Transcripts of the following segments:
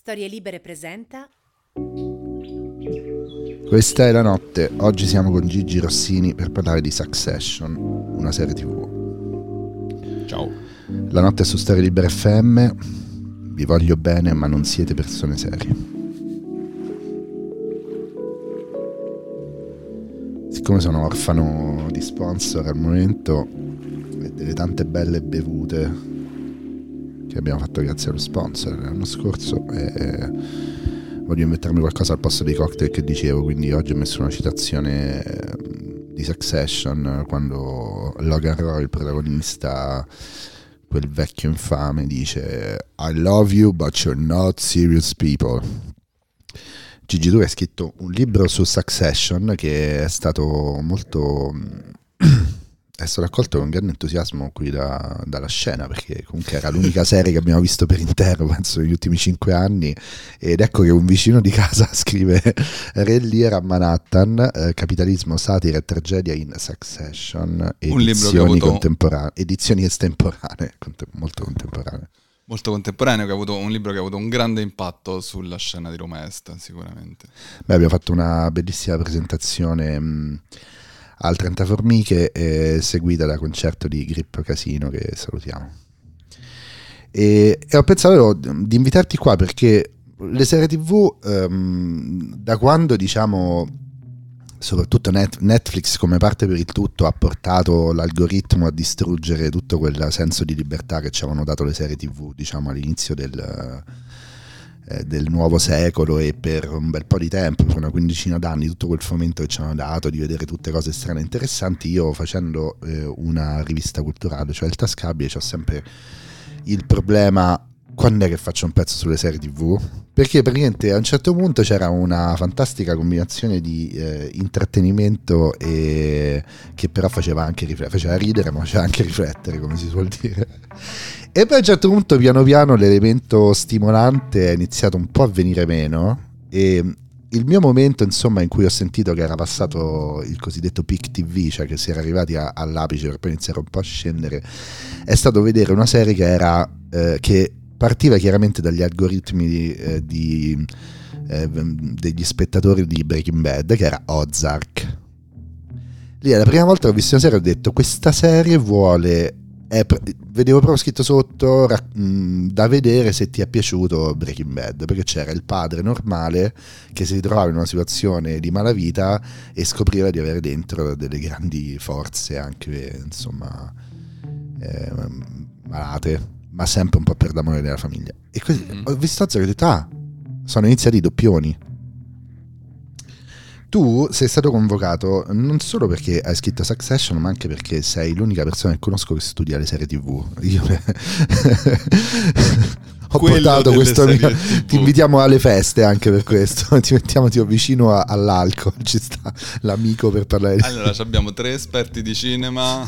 Storie Libere presenta. Questa è la notte, oggi siamo con Gigi Rossini per parlare di Succession, una serie tv. Ciao. La notte è su Storie Libere FM, vi voglio bene ma non siete persone serie. Siccome sono orfano di sponsor al momento e delle tante belle bevute che abbiamo fatto grazie allo sponsor l'anno scorso, eh, voglio inventarmi qualcosa al posto dei cocktail che dicevo, quindi oggi ho messo una citazione eh, di Succession quando Logan Roy, il protagonista, quel vecchio infame, dice I love you but you're not serious people. Gigi, tu hai scritto un libro su Succession che è stato molto è stato accolto con grande entusiasmo qui da, dalla scena perché comunque era l'unica serie che abbiamo visto per intero penso negli ultimi cinque anni. Ed ecco che un vicino di casa scrive Relliera a Manhattan eh, capitalismo, satira e tragedia in Succession edizioni avuto... contemporanee edizioni estemporanee molto contemporanee. Molto contemporaneo che ha avuto un libro che ha avuto un grande impatto sulla scena di Roma Est sicuramente. Beh, abbiamo fatto una bellissima presentazione mh, al 30 Formiche, eh, seguita da concerto di Grip Casino che salutiamo. E, e ho pensato di invitarti qua perché le serie tv um, da quando diciamo soprattutto net, Netflix come parte per il tutto ha portato l'algoritmo a distruggere tutto quel senso di libertà che ci avevano dato le serie tv diciamo all'inizio del, eh, del nuovo secolo e per un bel po' di tempo, per una quindicina d'anni, tutto quel fomento che ci hanno dato di vedere tutte cose strane e interessanti, io facendo eh, una rivista culturale, cioè il Tascabile, ho sempre il problema quando è che faccio un pezzo sulle serie tv? Perché praticamente a un certo punto c'era una fantastica combinazione di eh, intrattenimento e che però faceva anche riflettere, faceva ridere ma faceva anche riflettere come si suol dire. E poi a un certo punto piano piano l'elemento stimolante è iniziato un po' a venire meno e il mio momento insomma in cui ho sentito che era passato il cosiddetto peak TV, cioè che si era arrivati a, all'apice per poi iniziare un po' a scendere, è stato vedere una serie che era eh, che partiva chiaramente dagli algoritmi di, eh, di, eh, degli spettatori di Breaking Bad, che era Ozark. Lì è la prima volta che ho visto una serie ho detto questa serie vuole è, vedevo proprio scritto sotto rac- mh, da vedere se ti è piaciuto Breaking Bad perché c'era il padre normale che si ritrovava in una situazione di malavita e scopriva di avere dentro delle grandi forze anche insomma eh, malate ma sempre un po' per l'amore della famiglia e così mm-hmm. ho visto Zero e ho detto ah sono iniziati i doppioni tu sei stato convocato non solo perché hai scritto Succession, ma anche perché sei l'unica persona che conosco che studia le serie TV. Io ho Quello portato questo amico. Ti invitiamo alle feste anche per questo. Ti mettiamo tipo, vicino a, all'alcol. Ci sta l'amico per parlare di Allora, abbiamo tre esperti di cinema,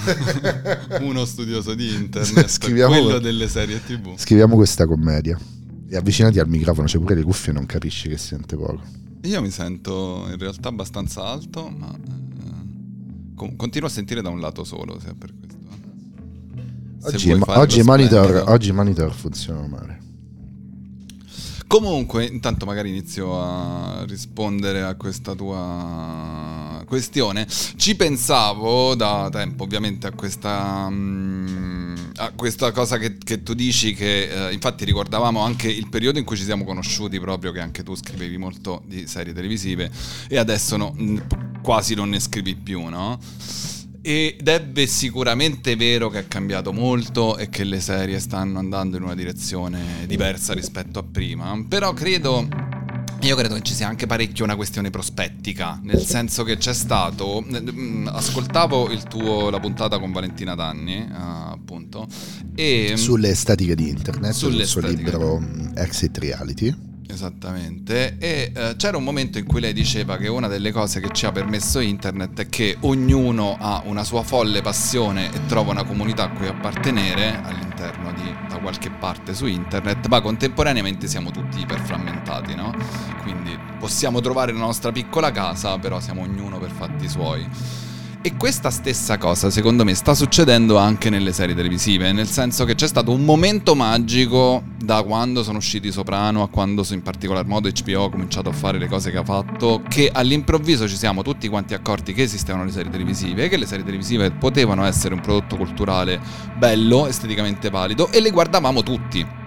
uno studioso di internet, scriviamo, quello delle serie TV. Scriviamo questa commedia. E avvicinati al microfono, c'è pure le cuffie, non capisci che sente poco. Io mi sento in realtà abbastanza alto, ma eh, continuo a sentire da un lato solo, se per questo. oggi, ma, oggi, monitor, oggi monitor funziona male. Comunque, intanto magari inizio a rispondere a questa tua questione. Ci pensavo da tempo, ovviamente, a questa, um, a questa cosa che, che, tu dici, che uh, infatti ricordavamo anche il periodo in cui ci siamo conosciuti, proprio che anche tu scrivevi molto di serie televisive e adesso no, quasi non ne scrivi più, no? Ed è sicuramente vero che è cambiato molto e che le serie stanno andando in una direzione diversa rispetto a prima, però credo io credo che ci sia anche parecchio una questione prospettica, nel senso che c'è stato. Mm, ascoltavo tuo, la puntata con Valentina Danni, uh, appunto. E sulle statiche di internet, sul suo libro Exit Reality. Esattamente, e eh, c'era un momento in cui lei diceva che una delle cose che ci ha permesso internet è che ognuno ha una sua folle passione e trova una comunità a cui appartenere all'interno di da qualche parte su internet, ma contemporaneamente siamo tutti iperframmentati, no? Quindi possiamo trovare la nostra piccola casa, però siamo ognuno per fatti suoi. E questa stessa cosa, secondo me, sta succedendo anche nelle serie televisive, nel senso che c'è stato un momento magico da quando sono usciti Soprano a quando in particolar modo HBO ha cominciato a fare le cose che ha fatto, che all'improvviso ci siamo tutti quanti accorti che esistevano le serie televisive, che le serie televisive potevano essere un prodotto culturale bello, esteticamente valido e le guardavamo tutti.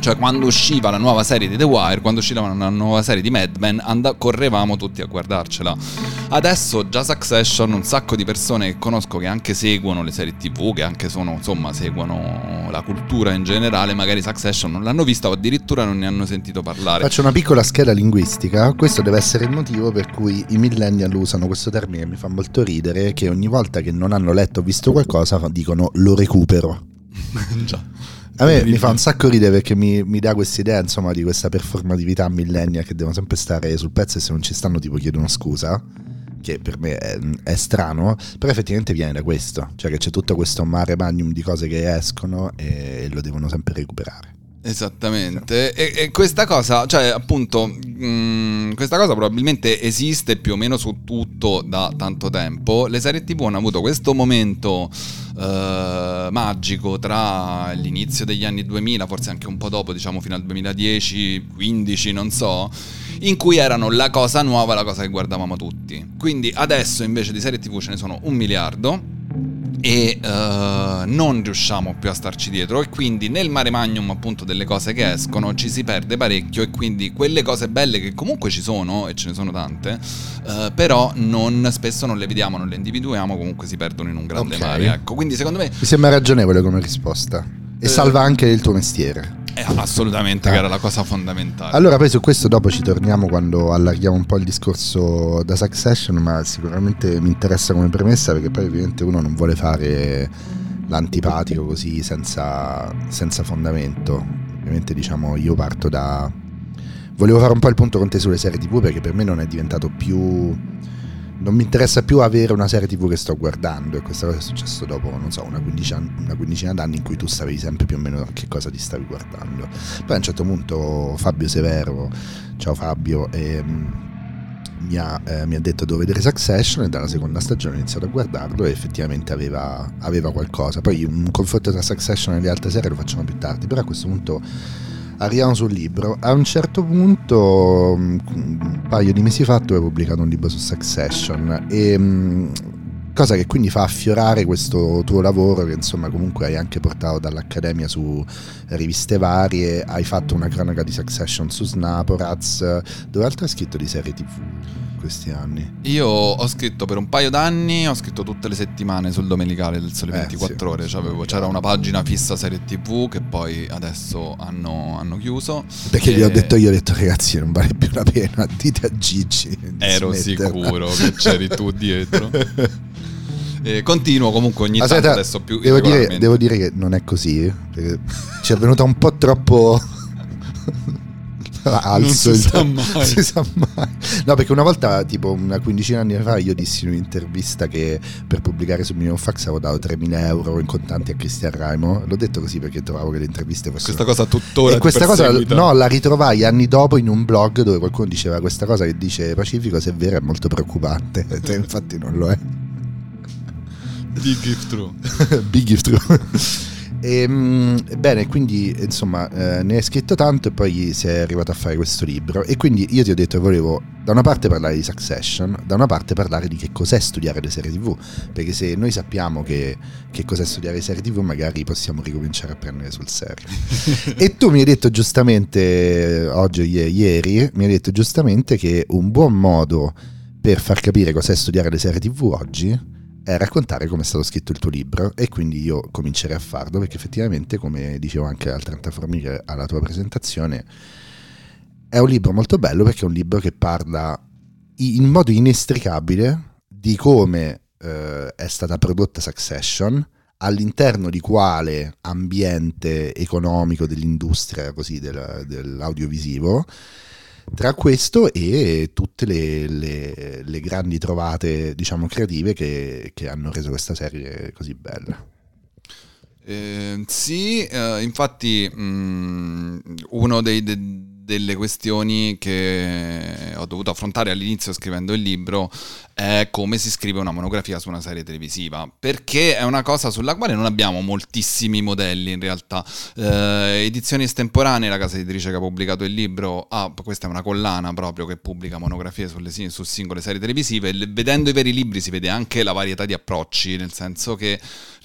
Cioè, quando usciva la nuova serie di The Wire, quando usciva una nuova serie di Mad Men, and- correvamo tutti a guardarcela. Adesso già Succession, un sacco di persone che conosco che anche seguono le serie TV, che anche sono, insomma, seguono la cultura in generale, magari Succession non l'hanno vista o addirittura non ne hanno sentito parlare. Faccio una piccola scheda linguistica. Questo deve essere il motivo per cui i millennial usano questo termine che mi fa molto ridere, che ogni volta che non hanno letto o visto qualcosa dicono lo recupero. già. A me mi fa un sacco ridere perché mi, mi dà questa idea, insomma, di questa performatività millennia che devono sempre stare sul pezzo e se non ci stanno tipo chiedono scusa, che per me è, è strano, però effettivamente viene da questo, cioè che c'è tutto questo mare magnum di cose che escono e lo devono sempre recuperare. Esattamente, e, e, questa cosa, cioè appunto, mh, questa cosa probabilmente esiste più o meno su tutto da tanto tempo. Le serie TV hanno avuto questo momento eh, magico tra l'inizio degli anni 2000, forse anche un po' dopo, diciamo fino al 2010, 15, non so, in cui erano la cosa nuova, la cosa che guardavamo tutti. Quindi adesso invece di serie TV ce ne sono un miliardo e uh, non riusciamo più a starci dietro. E quindi nel mare magnum appunto delle cose che escono ci si perde parecchio. E quindi quelle cose belle che comunque ci sono e ce ne sono tante uh, però non, spesso non le vediamo, non le individuiamo comunque si perdono in un grande okay. mare ecco. Quindi secondo me mi sembra ragionevole come risposta. E eh, salva anche il tuo mestiere eh, assolutamente, ah. che era la cosa fondamentale. Allora, poi su questo dopo ci torniamo quando allarghiamo un po' il discorso da Succession, ma sicuramente mi interessa come premessa perché poi ovviamente uno non vuole fare l'antipatico così senza, senza fondamento. Ovviamente diciamo io parto da... Volevo fare un po' il punto con te sulle serie tv perché per me non è diventato più non mi interessa più avere una serie tv che sto guardando e questa cosa è successo dopo, non so, una quindicina, una quindicina d'anni in cui tu sapevi sempre più o meno che cosa ti stavi guardando. Poi a un certo punto Fabio Severo, ciao Fabio, ehm, mi, ha, eh, mi, ha, detto devo vedere Succession e dalla seconda stagione ho iniziato a guardarlo e effettivamente aveva, aveva qualcosa. Poi un confronto tra Succession e le altre serie lo facciamo più tardi, però a questo punto arriviamo sul libro. A un certo punto, mm, un paio di mesi fa, tu hai pubblicato un libro su Succession e mm, cosa che quindi fa affiorare questo tuo lavoro che insomma comunque hai anche portato dall'Accademia su riviste varie, hai fatto una cronaca di Succession su Snaporaz, dove altro hai scritto di serie tv? Questi anni? Io ho scritto per un paio d'anni, ho scritto tutte le settimane sul domenicale del Sole 24 eh, sì. Ore. Cioè, c'era una pagina fissa serie TV che poi adesso hanno, hanno chiuso. Perché e... gli ho detto io, ho detto ragazzi non vale più la pena, dite a Gigi. Ero sicuro che c'eri tu dietro. E continuo comunque ogni Aspetta, tanto adesso più devo dire, devo dire che non è così perché ci è venuta un po' troppo alzo non si, sa mai. si sa mai. No, perché una volta, tipo una quindicina di anni fa, io dissi in un'intervista che per pubblicare sul mio fax avevo dato 3.000 euro in contanti a Cristian Raimo. L'ho detto così perché trovavo che le interviste fossero. Questa cosa tuttora. E questa cosa, no, la ritrovai anni dopo in un blog dove qualcuno diceva questa cosa che dice Pacifico, se è vera, è molto preoccupante. Infatti, non lo è. Big if true. Big if true. E, ehm, bene, quindi insomma eh, ne hai scritto tanto e poi sei arrivato a fare questo libro e quindi io ti ho detto che volevo da una parte parlare di Succession, da una parte parlare di che cos'è studiare le serie tv, perché se noi sappiamo che, che cos'è studiare le serie tv magari possiamo ricominciare a prendere sul serio. e tu mi hai detto giustamente, oggi o ieri, mi hai detto giustamente che un buon modo per far capire cos'è studiare le serie tv oggi è raccontare come è stato scritto il tuo libro e quindi io comincerei a farlo perché effettivamente, come dicevo anche al 30 formiche alla tua presentazione, è un libro molto bello perché è un libro che parla in modo inestricabile di come eh, è stata prodotta Succession, all'interno di quale ambiente economico dell'industria così del, dell'audiovisivo tra questo e tutte le, le, le grandi trovate, diciamo, creative che, che, hanno reso questa serie così bella. Eh, sì, eh, infatti mh, mm, uno dei, de, delle questioni che ho dovuto affrontare all'inizio scrivendo il libro è come si scrive una monografia su una serie televisiva, perché è una cosa sulla quale non abbiamo moltissimi modelli in realtà. Eh, edizioni estemporanee, la casa editrice che ha pubblicato il libro, ah, questa è una collana proprio che pubblica monografie sulle, su singole serie televisive, vedendo i veri libri si vede anche la varietà di approcci, nel senso che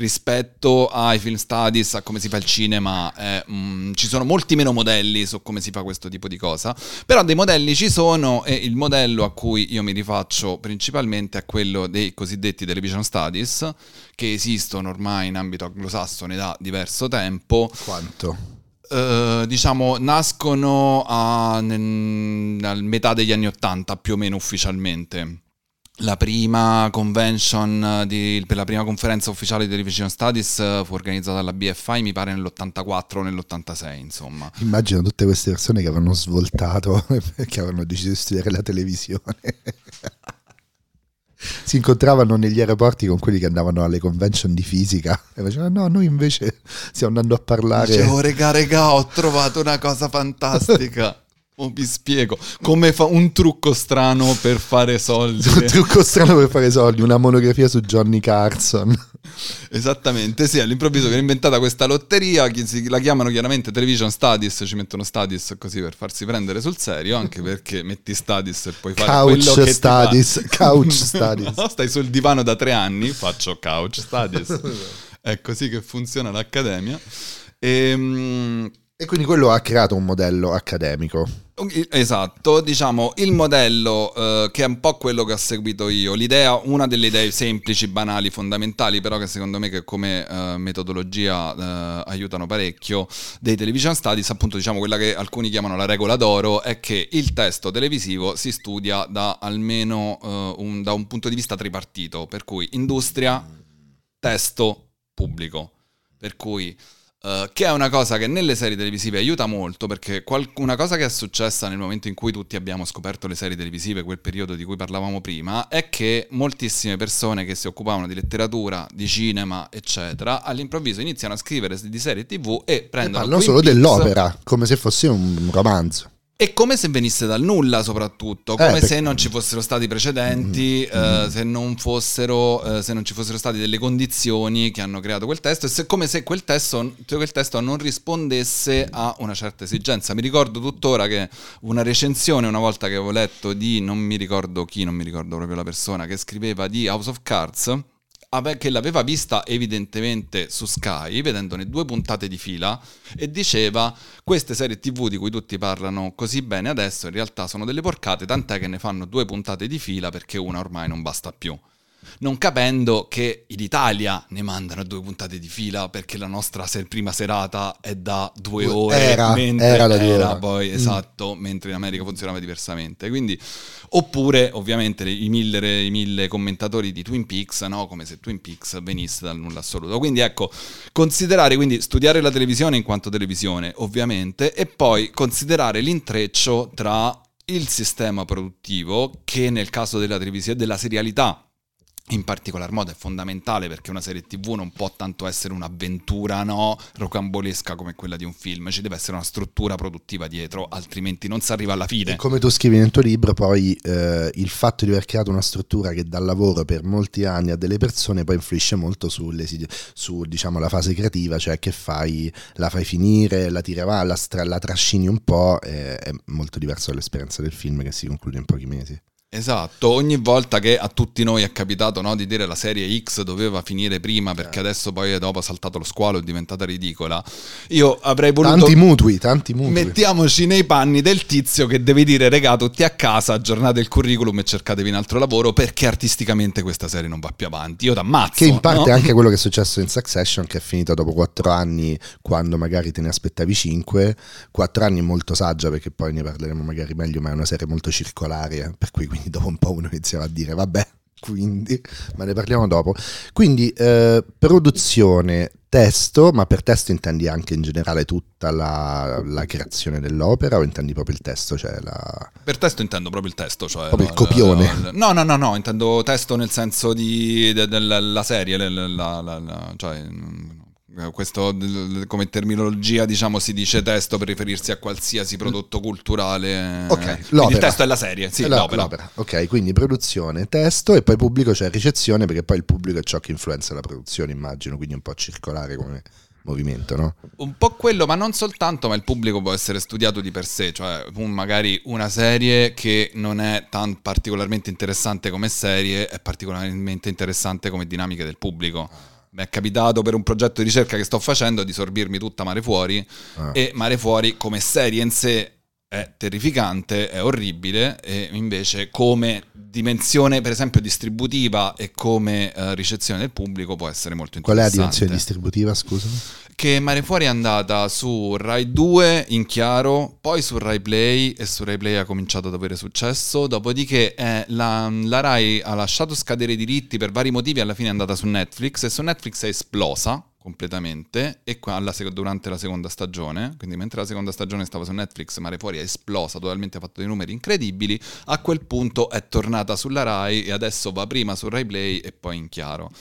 rispetto ai film studies, a come si fa il cinema, eh, mh, mm, ci sono molti meno modelli su come si fa questo tipo di cosa, però dei modelli ci sono e il modello a cui io mi rifaccio principalmente a quello dei cosiddetti television studies, che esistono ormai in ambito anglosassone da diverso tempo. Quanto? Uh, diciamo, nascono a, nel, a metà degli anni Ottanta, più o meno ufficialmente. La prima convention di, per la prima conferenza ufficiale di Television Studies eh, fu organizzata dalla BFI, mi pare nell'84 o nell'86, insomma. Immagino tutte queste persone che avevano svoltato perché avevano deciso di studiare la televisione. Si incontravano negli aeroporti con quelli che andavano alle convention di fisica e facevano no noi invece stiamo andando a parlare dicevo regà regà ho trovato una cosa fantastica Oh, vi spiego come fa un trucco strano per fare soldi. un trucco strano per fare soldi, una monografia su Johnny Carson. Esattamente, sì, all'improvviso viene inventata questa lotteria, la chiamano chiaramente Television Studies, ci mettono Studies così per farsi prendere sul serio, anche perché metti Studies e puoi fare couch quello che studies, Couch Studies. no, stai sul divano da tre anni, faccio Couch Studies. È così che funziona l'Accademia. E, ehm, e quindi quello ha creato un modello accademico. Esatto, diciamo il modello eh, che è un po' quello che ho seguito io, l'idea, una delle idee semplici, banali, fondamentali, però che secondo me che come eh, metodologia eh, aiutano parecchio, dei television studies, appunto diciamo quella che alcuni chiamano la regola d'oro, è che il testo televisivo si studia da almeno eh, un, da un punto di vista tripartito, per cui industria, testo, pubblico. Per cui Uh, che è una cosa che nelle serie televisive aiuta molto perché qual- una cosa che è successa nel momento in cui tutti abbiamo scoperto le serie televisive, quel periodo di cui parlavamo prima, è che moltissime persone che si occupavano di letteratura, di cinema, eccetera, all'improvviso iniziano a scrivere di serie tv e prendono... E parlano solo dell'opera, come se fosse un romanzo. E come se venisse dal nulla, soprattutto, come eh, se non ci fossero stati precedenti, mm, mm, eh, se, non fossero, eh, se non ci fossero state delle condizioni che hanno creato quel testo, e se, come se quel testo, quel testo non rispondesse a una certa esigenza. Mi ricordo tuttora che una recensione, una volta che avevo letto di, non mi ricordo chi, non mi ricordo proprio la persona, che scriveva di House of Cards che l'aveva vista evidentemente su Sky, vedendone due puntate di fila, e diceva queste serie tv di cui tutti parlano così bene adesso in realtà sono delle porcate, tant'è che ne fanno due puntate di fila perché una ormai non basta più non capendo che in Italia ne mandano due puntate di fila perché la nostra ser- prima serata è da due ore, era, mentre era, da due era poi mm. esatto, mentre in America funzionava diversamente. Quindi, oppure ovviamente i mille, i mille commentatori di Twin Peaks, no? come se Twin Peaks venisse dal nulla assoluto. Quindi ecco, considerare, quindi studiare la televisione in quanto televisione, ovviamente, e poi considerare l'intreccio tra il sistema produttivo che nel caso della televisione della serialità in particolar modo è fondamentale perché una serie tv non può tanto essere un'avventura no, rocambolesca come quella di un film, ci deve essere una struttura produttiva dietro, altrimenti non si arriva alla fine. E come tu scrivi nel tuo libro, poi eh, il fatto di aver creato una struttura che dà lavoro per molti anni a delle persone poi influisce molto sulle, su diciamo, la fase creativa, cioè che fai, la fai finire, la tiri avanti, la, la trascini un po', eh, è molto diverso dall'esperienza del film che si conclude in pochi mesi. Esatto, ogni volta che a tutti noi è capitato no, di dire la serie X doveva finire prima perché adesso poi dopo ha saltato lo squalo è diventata ridicola, io avrei voluto... Tanti mutui, tanti mutui. Mettiamoci nei panni del tizio che deve dire regà tutti a casa, aggiornate il curriculum e cercatevi un altro lavoro perché artisticamente questa serie non va più avanti. Io t'ammazzo. Che in parte no? è anche quello che è successo in Succession che è finito dopo quattro anni quando magari te ne aspettavi cinque. Quattro anni molto saggia perché poi ne parleremo magari meglio, ma è una serie molto circolare, per cui quindi dopo un po' uno iniziava a dire vabbè, quindi, ma ne parliamo dopo. Quindi eh, produzione, testo, ma per testo intendi anche in generale tutta la, la, creazione dell'opera o intendi proprio il testo? Cioè la... Per testo intendo proprio il testo, cioè proprio il copione. no, no, no, no, intendo testo nel senso di, della serie, la, cioè Eh, questo come terminologia diciamo si dice testo per riferirsi a qualsiasi prodotto culturale ok il testo è la serie sì, la, l'opera. l'opera. ok quindi produzione testo e poi pubblico c'è cioè ricezione perché poi il pubblico è ciò che influenza la produzione immagino quindi un po' circolare come movimento, no? Un po' quello, ma non soltanto, ma il pubblico può essere studiato di per sé, cioè magari una serie che non è tan particolarmente interessante come serie, è particolarmente interessante come dinamiche del pubblico. Mi è capitato per un progetto di ricerca che sto facendo di sorbirmi tutta Mare Fuori ah. e Mare Fuori come serie in sé è terrificante, è orribile e invece come dimensione per esempio distributiva e come uh, ricezione del pubblico può essere molto interessante. Qual è la dimensione distributiva, scusa? Che Mare Fuori è andata su Rai 2 in chiaro, poi su Rai Play e su Rai Play ha cominciato ad avere successo, dopodiché eh, la, la Rai ha lasciato scadere i diritti per vari motivi, alla fine è andata su Netflix e su Netflix è esplosa completamente e qua alla, durante la seconda stagione, quindi mentre la seconda stagione stava su Netflix, Mare Fuori è esplosa, totalmente ha fatto dei numeri incredibili, a quel punto è tornata sulla Rai e adesso va prima su Rai Play e poi in chiaro.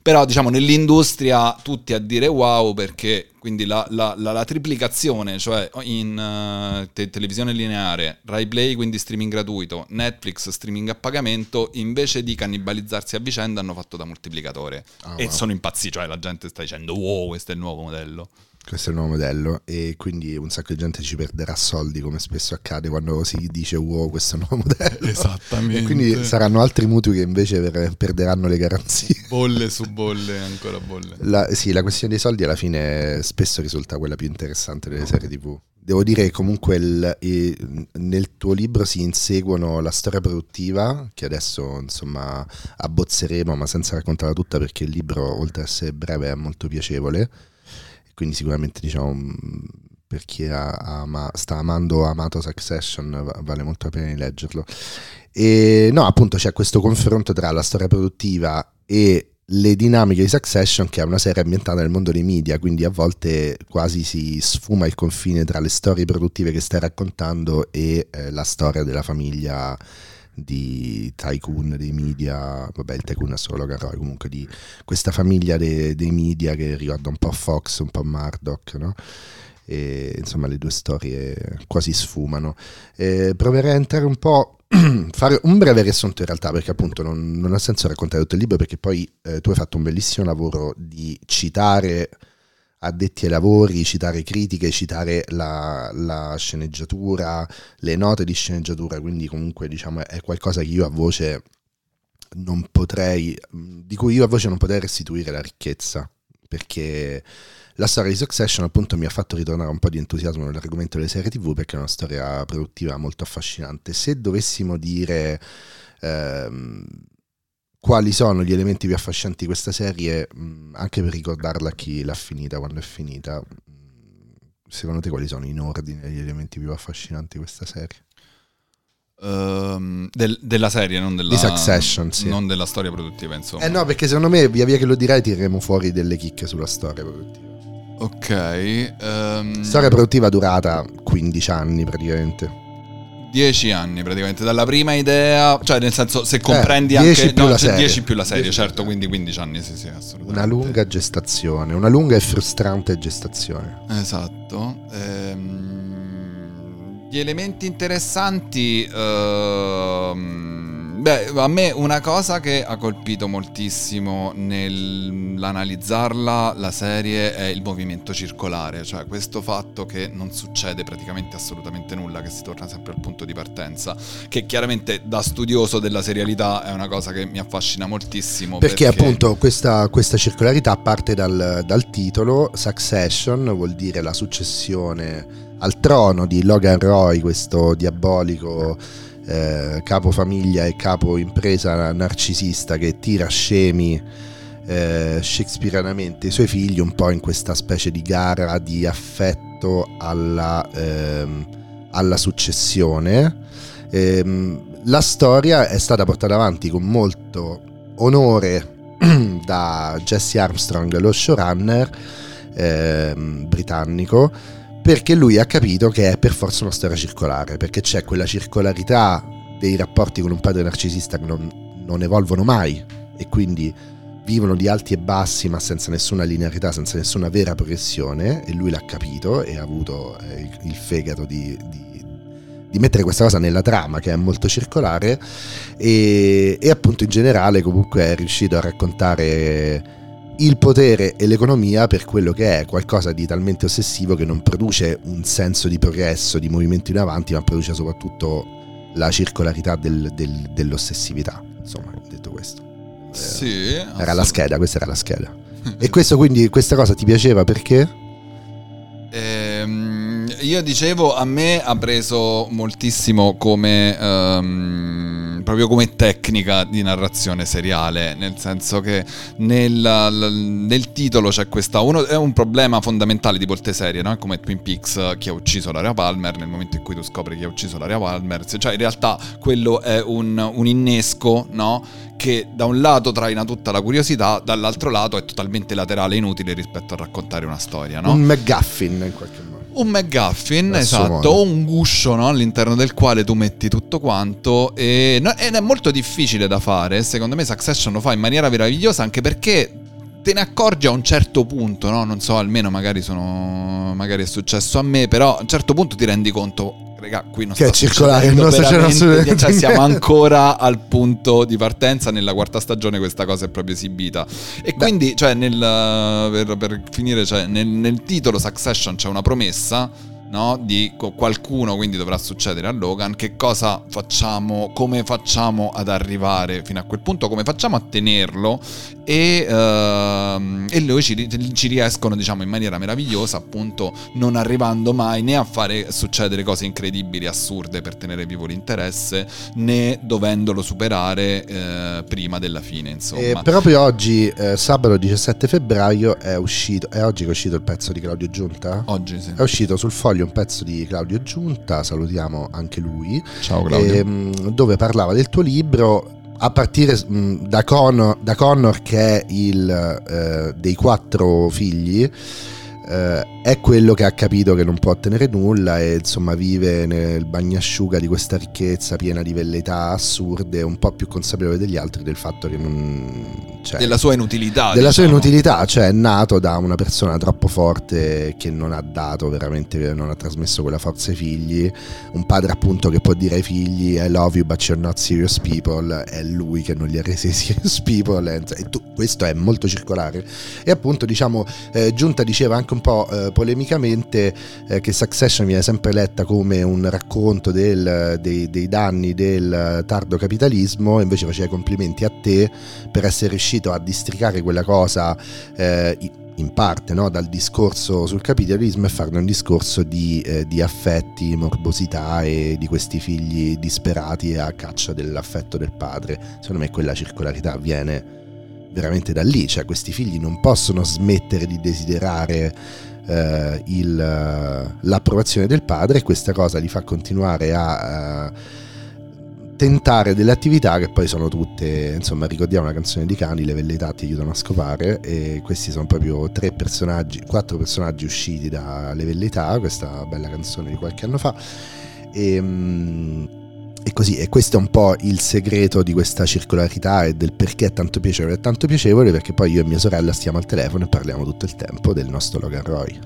Però diciamo nell'industria tutti a dire wow perché quindi la, la, la, la triplicazione, cioè in uh, te- televisione lineare, Rai Play quindi streaming gratuito, Netflix streaming a pagamento, invece di cannibalizzarsi a vicenda hanno fatto da moltiplicatore. Oh, e wow. sono impazziti, cioè la gente sta dicendo wow, questo è il nuovo modello. Questo è il nuovo modello e quindi un sacco di gente ci perderà soldi come spesso accade quando si dice wow questo è il nuovo modello. Esattamente. E quindi saranno altri mutui che invece perderanno le garanzie. Bolle su bolle, ancora bolle. La, sì, la questione dei soldi alla fine spesso risulta quella più interessante delle serie tv. Devo dire che comunque il, il, nel tuo libro si inseguono la storia produttiva, che adesso insomma abbozzeremo ma senza raccontarla tutta perché il libro oltre ad essere breve è molto piacevole quindi sicuramente diciamo per chi ama, sta amando o amato Succession vale molto la pena di leggerlo. E no, appunto c'è questo confronto tra la storia produttiva e le dinamiche di Succession, che è una serie ambientata nel mondo dei media, quindi a volte quasi si sfuma il confine tra le storie produttive che stai raccontando e eh, la storia della famiglia di tycoon dei media, vabbè il tycoon è solo Logan Roy, comunque di questa famiglia de, dei media che ricorda un po' Fox, un po' Murdoch, no? E, insomma le due storie quasi sfumano. E proverei a entrare un po', fare un breve riassunto in realtà perché appunto non, non ha senso raccontare tutto il libro perché poi eh, tu hai fatto un bellissimo lavoro di citare addetti ai lavori, citare critiche, citare la, la, sceneggiatura, le note di sceneggiatura, quindi comunque diciamo è qualcosa che io a voce non potrei, di cui io a voce non potrei restituire la ricchezza, perché la storia di Succession appunto mi ha fatto ritornare un po' di entusiasmo nell'argomento delle serie tv perché è una storia produttiva molto affascinante. Se dovessimo dire... Ehm, quali sono gli elementi più affascinanti di questa serie, mh, anche per ricordarla a chi l'ha finita quando è finita. Mh, secondo te quali sono in ordine gli elementi più affascinanti di questa serie? Um, del, della serie, non della, sì. non della storia produttiva, insomma. Eh no, perché secondo me via via che lo direi tireremo fuori delle chicche sulla storia produttiva. Ok. Um... Storia produttiva durata 15 anni praticamente. 10 anni praticamente dalla prima idea, cioè nel senso se comprendi eh, anche più no, 10 più la serie, certo, quindi 15 anni, sì, sì, assolutamente. Una lunga gestazione, una lunga e frustrante gestazione. Esatto. Ehm, gli elementi interessanti ehm, Beh, a me una cosa che ha colpito moltissimo nell'analizzarla la serie è il movimento circolare, cioè questo fatto che non succede praticamente assolutamente nulla, che si torna sempre al punto di partenza, che chiaramente da studioso della serialità è una cosa che mi affascina moltissimo. Perché, perché... appunto questa, questa, circolarità parte dal, dal titolo, Succession vuol dire la successione al trono di Logan Roy, questo diabolico eh, capo famiglia e capo impresa narcisista che tira scemi eh, shakespearianamente i suoi figli un po' in questa specie di gara di affetto alla, ehm, alla successione. Ehm, la storia è stata portata avanti con molto onore da Jesse Armstrong, lo showrunner ehm, britannico, perché lui ha capito che è per forza una storia circolare, perché c'è quella circolarità dei rapporti con un padre narcisista che non, non evolvono mai e quindi vivono di alti e bassi ma senza nessuna linearità, senza nessuna vera progressione e lui l'ha capito e ha avuto eh, il, fegato di, di, di, mettere questa cosa nella trama che è molto circolare e, e appunto in generale comunque è riuscito a raccontare il potere e l'economia per quello che è qualcosa di talmente ossessivo che non produce un senso di progresso, di movimento in avanti, ma produce soprattutto la circolarità del, del, dell'ossessività. Insomma, detto questo. Sì. Era la scheda, questa era la scheda. e questo quindi, questa cosa ti piaceva perché? Ehm, io dicevo, a me ha preso moltissimo come... Um, proprio come tecnica di narrazione seriale, nel senso che nel, nel titolo c'è questa... Uno, è un problema fondamentale di molte serie, no? come Twin Peaks, chi ha ucciso l'area Palmer, nel momento in cui tu scopri chi ha ucciso l'area Palmer, cioè in realtà quello è un, un innesco, no? che da un lato traina tutta la curiosità, dall'altro lato è totalmente laterale e inutile rispetto a raccontare una storia, no? Un McGuffin in qualche modo. Un McGuffin, esatto, o un guscio no? all'interno del quale tu metti tutto quanto e, no, ed è molto difficile da fare, secondo me Succession lo fa in maniera meravigliosa anche perché te ne accorgi a un certo punto, no? non so, almeno magari, sono, magari è successo a me, però a un certo punto ti rendi conto Raga, qui non che è circolare, non sta assolutamente cioè, siamo ancora al punto di partenza. Nella quarta stagione questa cosa è proprio esibita. E Beh. quindi, cioè, nel, per, per finire, cioè, nel, nel titolo Succession c'è una promessa no? di qualcuno, quindi dovrà succedere a Logan, che cosa facciamo, come facciamo ad arrivare fino a quel punto, come facciamo a tenerlo e, uh, e loro ci, ci, riescono diciamo in maniera meravigliosa appunto non arrivando mai né a fare succedere cose incredibili, assurde per tenere vivo l'interesse né dovendolo superare uh, prima della fine insomma. E proprio oggi, eh, sabato 17 febbraio, è uscito, è oggi che è uscito il pezzo di Claudio Giunta? Oggi sì. È uscito sul foglio un pezzo di Claudio Giunta, salutiamo anche lui. Ciao Claudio. Ehm, dove parlava del tuo libro a partire mh, da, Connor, da, Connor, che è il eh, dei quattro figli eh, è quello che ha capito che non può ottenere nulla e insomma vive nel bagnasciuga di questa ricchezza piena di velleità assurde, un po' più consapevole degli altri del fatto che non... Cioè, della sua inutilità. Della diciamo. sua inutilità, cioè è nato da una persona troppo forte che non ha dato veramente, non ha trasmesso quella forza ai figli, un padre appunto che può dire ai figli I love you but you're not serious people, è lui che non li ha resi serious people e tu, questo è molto circolare e appunto diciamo eh, Giunta diceva anche un po' eh, polemicamente eh, che Succession viene sempre letta come un racconto del, dei, dei, danni del tardo capitalismo, invece faceva complimenti a te per essere riuscito a districare quella cosa eh, in parte no? dal discorso sul capitalismo e farne un discorso di, eh, di, affetti, morbosità e di questi figli disperati a caccia dell'affetto del padre. Secondo me quella circolarità viene veramente da lì, cioè questi figli non possono smettere di desiderare eh, il, l'approvazione del padre e questa cosa li fa continuare a... Uh, tentare delle attività che poi sono tutte, insomma, ricordiamo la canzone di Cani, le velleità ti aiutano a scopare e questi sono proprio tre personaggi, quattro personaggi usciti dalle velleità, questa bella canzone di qualche anno fa. E, um, e così, e questo è un po' il segreto di questa circolarità e del perché è tanto piacevole. È tanto piacevole perché poi io e mia sorella stiamo al telefono e parliamo tutto il tempo del nostro Logan Roy.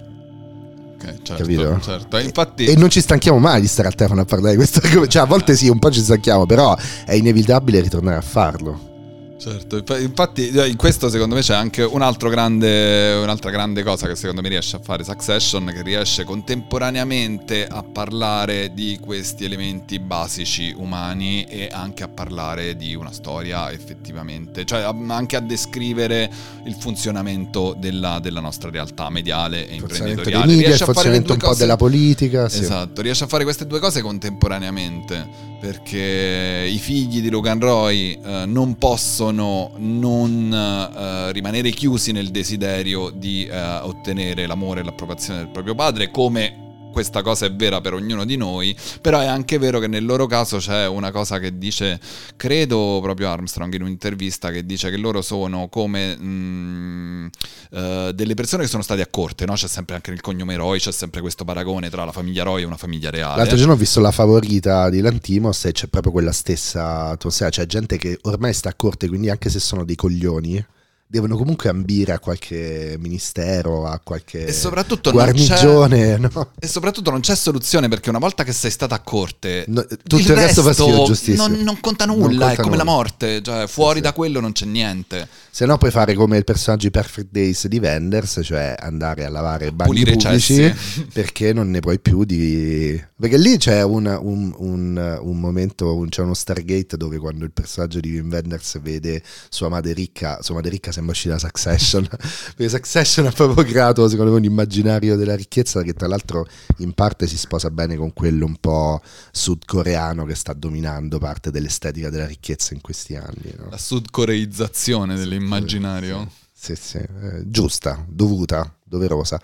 Ok, certo, Capito? certo. Infatti... E, e, non ci stanchiamo mai di stare al telefono a parlare di questo. Cioè, a volte sì, un po' ci stanchiamo, però è inevitabile ritornare a farlo. Certo, infatti eh, in questo secondo me c'è anche un grande, un'altra grande cosa che secondo me riesce a fare Succession, che riesce contemporaneamente a parlare di questi elementi basici umani e anche a parlare di una storia effettivamente, cioè anche a descrivere il funzionamento della, della nostra realtà mediale e imprenditoriale. Media, riesce il funzionamento un po' della politica. Sì. Esatto, riesce a fare queste due cose contemporaneamente perché i figli di Logan Roy eh, non possono non eh, rimanere chiusi nel desiderio di eh, ottenere l'amore e l'approvazione del proprio padre come questa cosa è vera per ognuno di noi, però è anche vero che nel loro caso c'è una cosa che dice, credo proprio Armstrong in un'intervista, che dice che loro sono come mh, mm, uh, delle persone che sono state a corte, no? c'è sempre anche nel cognome Roy, c'è sempre questo paragone tra la famiglia Roy e una famiglia reale. L'altro giorno ho visto la favorita di Lantimos e c'è proprio quella stessa atmosfera, c'è gente che ormai sta a corte, quindi anche se sono dei coglioni devono comunque ambire a qualche ministero, a qualche E soprattutto non guarnigione. No? E soprattutto non c'è soluzione perché una volta che sei stata a corte, No, tutto il resto fa schifo, giustissimo. non, non conta Non nulla, è conta come la nulla. morte, cioè fuori sì. da quello non c'è niente. Se no puoi fare come il personaggio di Perfect Days di Wenders, cioè andare a lavare bagni pubblici perché non ne puoi più di... Perché lì c'è una- un, un- un momento, un- c'è uno Stargate dove quando il personaggio di Wim Wenders vede sua madre ricca, sua madre ricca sembra uscita Succession, perché Succession ha proprio creato secondo me un immaginario della ricchezza che tra l'altro in parte si sposa bene con quello un po' sudcoreano che sta dominando parte dell'estetica della ricchezza in questi anni. no? La sudcoreizzazione dell'immaginario. Sì, sì, eh, giusta, dovuta, doverosa.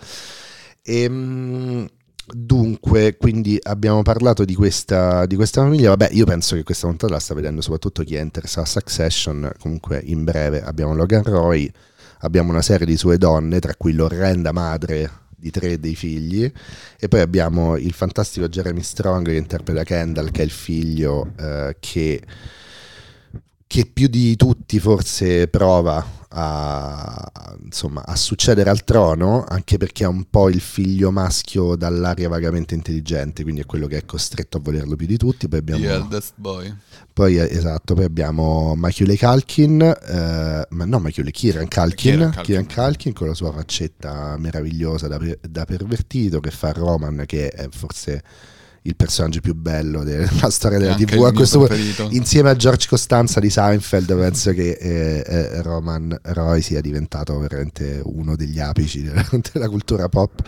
Ehm, dunque, quindi abbiamo parlato di questa, di questa famiglia. Vabbè, io penso che questa puntata la sta vedendo soprattutto chi è interessato a Succession. Comunque, in breve abbiamo Logan Roy, abbiamo una serie di sue donne, tra cui l'orrenda madre di tre dei figli, e poi abbiamo il fantastico Jeremy Strong che interpreta Kendall, che è il figlio eh, che che più di tutti forse prova a, insomma, a succedere al trono, anche perché è un po' il figlio maschio dall'aria vagamente intelligente, quindi è quello che è costretto a volerlo più di tutti. Poi abbiamo, The eldest boy. poi, eh, esatto, poi abbiamo Machiule Kalkin, eh, ma no Machiule, Kieran Kalkin, Kieran Culkin. Kieran Culkin con la sua faccetta meravigliosa da, da pervertito che fa Roman, che è forse il personaggio più bello della storia della anche TV a questo punto. Insieme a George Costanza di Seinfeld penso che eh, eh, Roman Roy sia diventato veramente uno degli apici della, della cultura pop.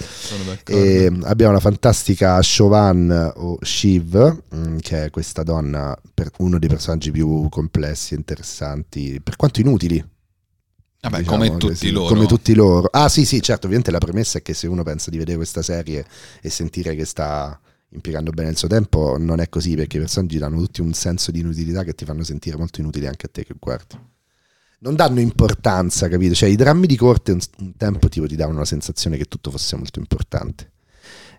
E mm, abbiamo la fantastica Chauvin o Shiv, mm, che è questa donna, per uno dei personaggi più complessi e interessanti, per quanto inutili. Vabbè, diciamo come tutti loro. Come tutti loro. Ah sì, sì, certo, ovviamente la premessa è che se uno pensa di vedere questa serie e sentire che sta impiegando bene il suo tempo, non è così, perché i personaggi danno tutti un senso di inutilità che ti fanno sentire molto inutili anche a te che guardi. Non danno importanza, capito? Cioè i drammi di corte un, un tempo tipo ti davano la sensazione che tutto fosse molto importante.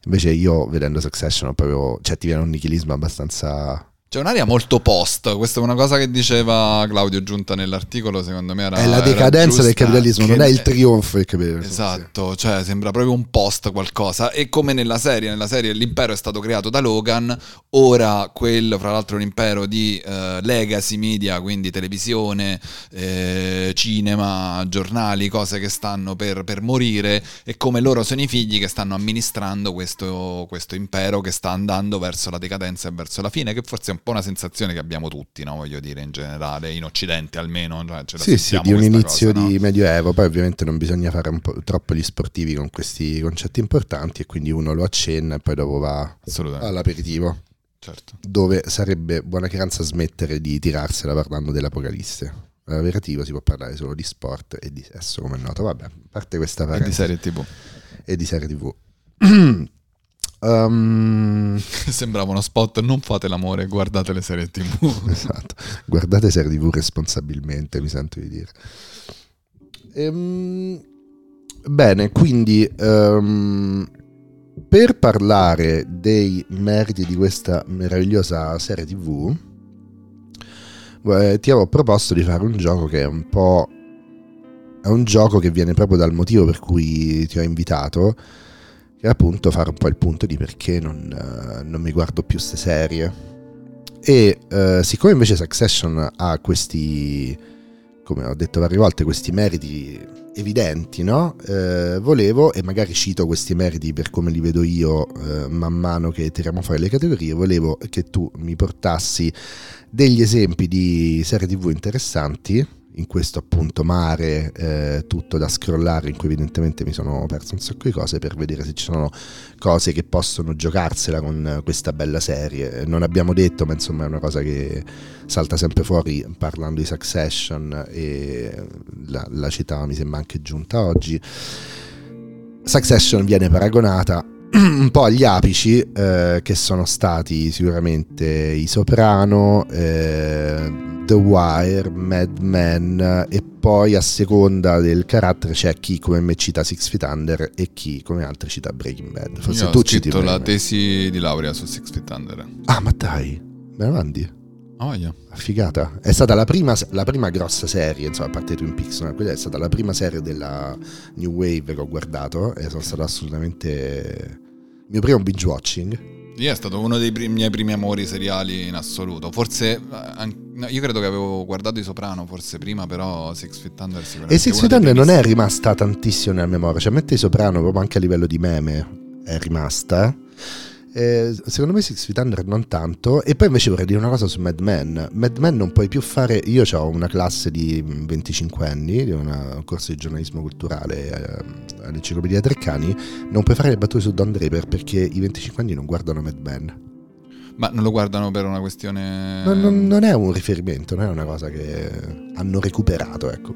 Invece io vedendo Succession proprio, cioè ti viene un nichilismo abbastanza... C'è un'aria molto post, questa è una cosa che diceva Claudio Giunta nell'articolo, secondo me era è la decadenza del capitalismo, non è il trionfo del capitalismo. Esatto, cioè sembra proprio un post qualcosa. E come nella serie, nella serie l'impero è stato creato da Logan, ora quello, fra l'altro, è un impero di eh, legacy media, quindi televisione, eh, cinema, giornali, cose che stanno per, per morire. E come loro sono i figli che stanno amministrando questo, questo impero che sta andando verso la decadenza e verso la fine, che forse è un po' una sensazione che abbiamo tutti, no? voglio dire, in generale, in Occidente almeno. Cioè, Sì, sì, di un inizio cosa, no? di medioevo, poi ovviamente non bisogna fare un po' troppo gli sportivi con questi concetti importanti e quindi uno lo accenna e poi dopo va all'aperitivo, certo. dove sarebbe buona creanza smettere di tirarsela parlando dell'apocalisse. All'aperitivo si può parlare solo di sport e di sesso, come è noto. Vabbè, a parte questa E di serie TV. e di serie tv. Um, Sembrava uno spot, non fate l'amore, guardate le serie tv. esatto. Guardate serie tv responsabilmente, mi sento di dire. Ehm, bene, quindi ehm, per parlare dei meriti di questa meravigliosa serie tv, eh, ti avevo proposto di fare un gioco che è un po'... È un gioco che viene proprio dal motivo per cui ti ho invitato, che è appunto fare un po' il punto di perché non, eh, non mi guardo più queste serie. E eh, siccome invece Succession ha questi, come ho detto varie volte, questi meriti evidenti, no? Eh, volevo, e magari cito questi meriti per come li vedo io eh, man mano che tiriamo fuori le categorie, volevo che tu mi portassi degli esempi di serie tv interessanti in questo appunto mare eh, tutto da scrollare in cui evidentemente mi sono perso un sacco di cose per vedere se ci sono cose che possono giocarsela con questa bella serie. Non abbiamo detto, ma insomma è una cosa che salta sempre fuori parlando di Succession e la, la città mi sembra anche giunta oggi. Succession viene paragonata un po' agli apici eh, che sono stati sicuramente i Soprano, eh, The Wire, Mad Men e poi a seconda del carattere c'è chi come me cita Six Feet Under e chi come altri cita Breaking Bad. Forse Io tu ho citi scritto la Bad. tesi di laurea su Six Feet Under. Ah, ma dai, me la mandi? Oh, yeah. Figata. È stata la prima, la prima, grossa serie, insomma, a parte Twin Peaks, no? quella è stata la prima serie della New Wave che ho guardato e sono stato assolutamente... Il mio primo binge watching. Io è stato uno dei primi, miei primi amori seriali in assoluto. Forse, eh, io credo che avevo guardato I Soprano forse prima, però Six Feet Under sicuramente. E Six Feet Under non è rimasta tantissimo nella memoria, cioè mette I Soprano proprio anche a livello di meme è rimasta. Eh, secondo me Six Feet Under non tanto. E poi invece vorrei dire una cosa su Mad Men. Mad Men non puoi più fare. Io ho una classe di 25 anni, di un corso di giornalismo culturale eh, all'enciclopedia Treccani. Non puoi fare le battute su Don Draper perché i 25 anni non guardano Mad Men. Ma non lo guardano per una questione. Non, non, non è un riferimento, non è una cosa che hanno recuperato, ecco.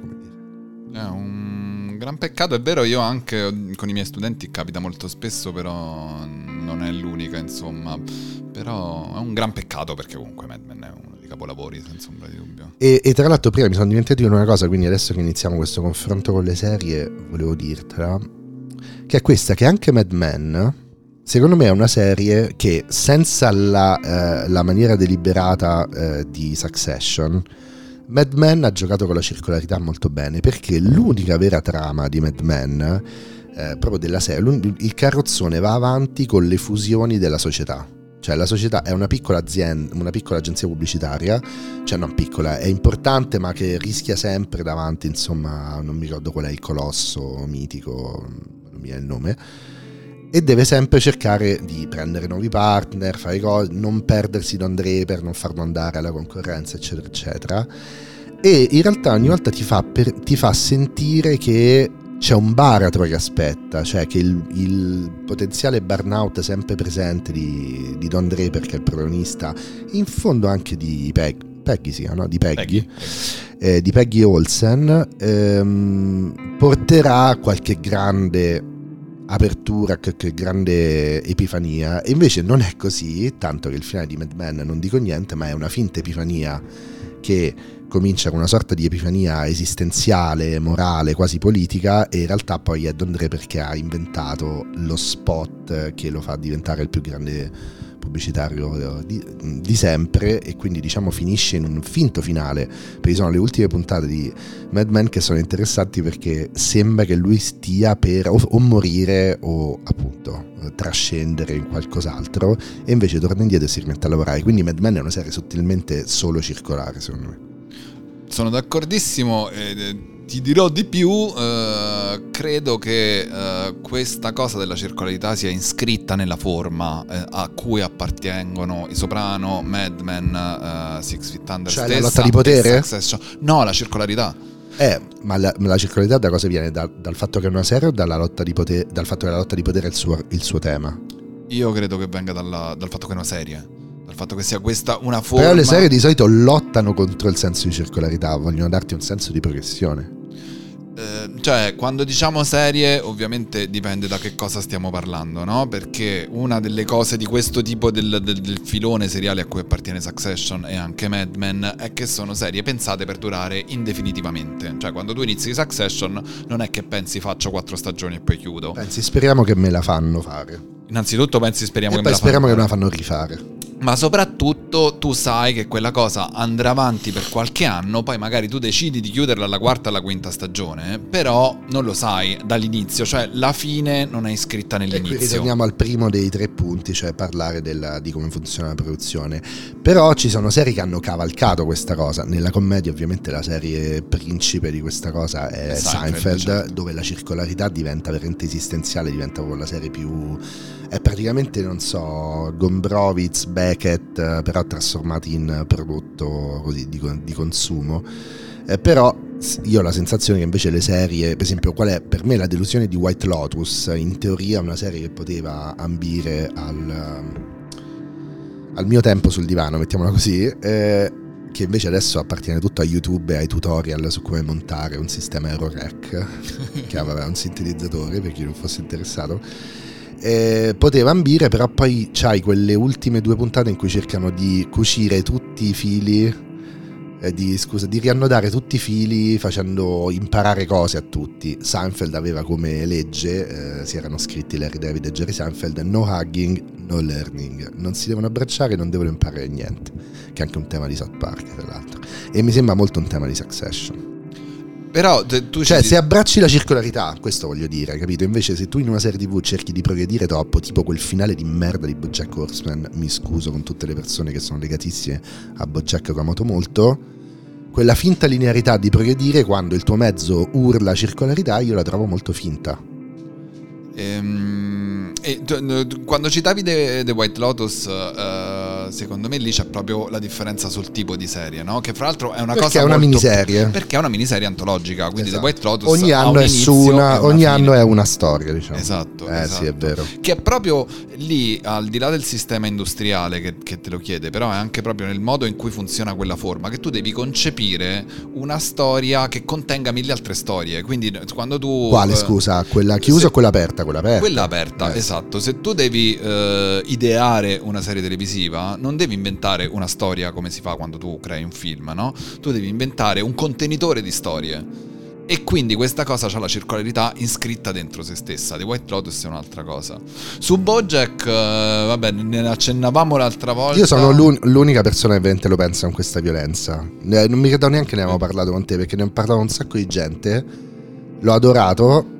È un gran peccato, è vero, io anche con i miei studenti capita molto spesso, però non è l'unica, insomma. Però è un gran peccato perché comunque Mad Men è uno dei capolavori, senza ombra di dubbio. E, e tra l'altro prima mi sono dimenticato di una cosa, quindi adesso che iniziamo questo confronto con le serie, volevo dirtela, che è questa, che anche Mad Men, secondo me è una serie che senza la, eh, la maniera deliberata eh, di Succession, Mad Men ha giocato con la circolarità molto bene, perché l'unica vera trama di Mad Men eh, proprio della serie, il carrozzone va avanti con le fusioni della società. Cioè la società è una piccola azienda, una piccola agenzia pubblicitaria, cioè non piccola, è importante ma che rischia sempre davanti, insomma, non mi ricordo qual è il colosso mitico, non mi viene il nome, e deve sempre cercare di prendere nuovi partner, fare cose, non perdersi Don Draper, non farlo andare alla concorrenza, eccetera, eccetera. E in realtà ogni volta ti fa, per, ti fa sentire che c'è un baratro che aspetta, cioè che il, il potenziale burnout sempre presente di, di, Don Draper, che è il protagonista, in fondo anche di Peg, Peggy, sì, no? di Peggy, Peggy. Eh, di Peggy Olsen, ehm, porterà qualche grande apertura, qualche grande epifania. E invece non è così, tanto che il finale di Mad Men non dico niente, ma è una finta epifania che comincia con una sorta di epifania esistenziale, morale, quasi politica e in realtà poi è Don Draper che ha inventato lo spot che lo fa diventare il più grande pubblicitario di, di, sempre e quindi diciamo finisce in un finto finale perché sono le ultime puntate di Mad Men che sono interessanti perché sembra che lui stia per o, o morire o appunto trascendere in qualcos'altro e invece torna indietro e si rimette a lavorare quindi Mad Men è una serie sottilmente solo circolare secondo me sono d'accordissimo. Eh, ti dirò di più, eh, credo che eh, questa cosa della circolarità sia iscritta nella forma eh, a cui appartengono i Soprano, Mad Men, eh, Six Feet Under cioè la lotta di potere? No, la circolarità. Eh, ma la, la, circolarità da cosa viene? Da, dal fatto che è una serie o dalla lotta di potere, dal fatto che la lotta di potere è il suo, il suo tema? Io credo che venga dalla, dal fatto che è una serie dal fatto che sia questa una forma. Però le serie di solito lottano contro il senso di circolarità, vogliono darti un senso di progressione. Eh, cioè, quando diciamo serie, ovviamente dipende da che cosa stiamo parlando, no? Perché una delle cose di questo tipo del, del, del, filone seriale a cui appartiene Succession e anche Mad Men è che sono serie pensate per durare indefinitivamente. Cioè, quando tu inizi Succession, non è che pensi faccio quattro stagioni e poi chiudo. Pensi, speriamo che me la fanno fare. Innanzitutto pensi speriamo e che me la speriamo fanno che me la fanno rifare ma soprattutto tu sai che quella cosa andrà avanti per qualche anno, poi magari tu decidi di chiuderla alla quarta o alla quinta stagione, però non lo sai dall'inizio, cioè la fine non è iscritta nell'inizio. E qui ritorniamo al primo dei tre punti, cioè parlare della, di come funziona la produzione. Però ci sono serie che hanno cavalcato questa cosa, nella commedia ovviamente la serie principe di questa cosa è Seinfeld, Seinfeld certo. dove la circolarità diventa veramente esistenziale, diventa proprio la serie più è praticamente, non so, Gombrowitz, Beckett, eh, però trasformati in prodotto così di, di consumo. Eh, però io ho la sensazione che invece le serie, per esempio, qual è per me la delusione di White Lotus? In teoria una serie che poteva ambire al, al mio tempo sul divano, mettiamola così, eh, che invece adesso appartiene tutto a YouTube e ai tutorial su come montare un sistema Eurorec, che aveva un sintetizzatore per chi non fosse interessato eh, poteva ambire, però poi c'hai quelle ultime due puntate in cui cercano di cucire tutti i fili eh, di, scusa, di riannodare tutti i fili facendo imparare cose a tutti. Seinfeld aveva come legge, eh, si erano scritti Larry David e Jerry Seinfeld, no hugging, no learning. Non si devono abbracciare, non devono imparare niente. Che è anche un tema di South Park, tra l'altro. E mi sembra molto un tema di Succession. Però tu Cioè, ci- se abbracci la circolarità, questo voglio dire, capito? Invece, se tu in una serie TV cerchi di progredire troppo, tipo quel finale di merda di Bojack Horseman, mi scuso con tutte le persone che sono legatissime a Bojack che ho amato molto, quella finta linearità di progredire quando il tuo mezzo urla circolarità, io la trovo molto finta. Ehm, e quando citavi The, The White Lotus, eh, secondo me lì c'è proprio la differenza sul tipo di serie, no? Che fra l'altro è una Perché cosa è una miniserie. Perché è una miniserie antologica, quindi Esatto. The White Lotus Ogni anno, è inizio una, una ogni anno è una storia, diciamo. Esatto, Eh esatto. sì, è vero. Che è proprio lì, al di là del sistema industriale che, che te lo chiede, però è anche proprio nel modo in cui funziona quella forma, che tu devi concepire una storia che contenga mille altre storie. Quindi quando tu... Quale, eh, scusa? Quella chiusa se- o quella aperta? Quella aperta. Quella aperta, Eh, esatto. Se tu devi eh, ideare una serie televisiva, non devi inventare una storia come si fa quando tu crei un film, no? Tu devi inventare un contenitore di storie. E quindi questa cosa ha la circolarità iscritta dentro se stessa. The White Lotus è un'altra cosa. Su Bojack, eh, vabbè, ne accennavamo l'altra volta. Io sono l'un- l'unica persona che veramente lo pensa con questa violenza. Non mi ricordo neanche ne avevamo parlato con te perché ne ho parlato un sacco di gente. L'ho adorato.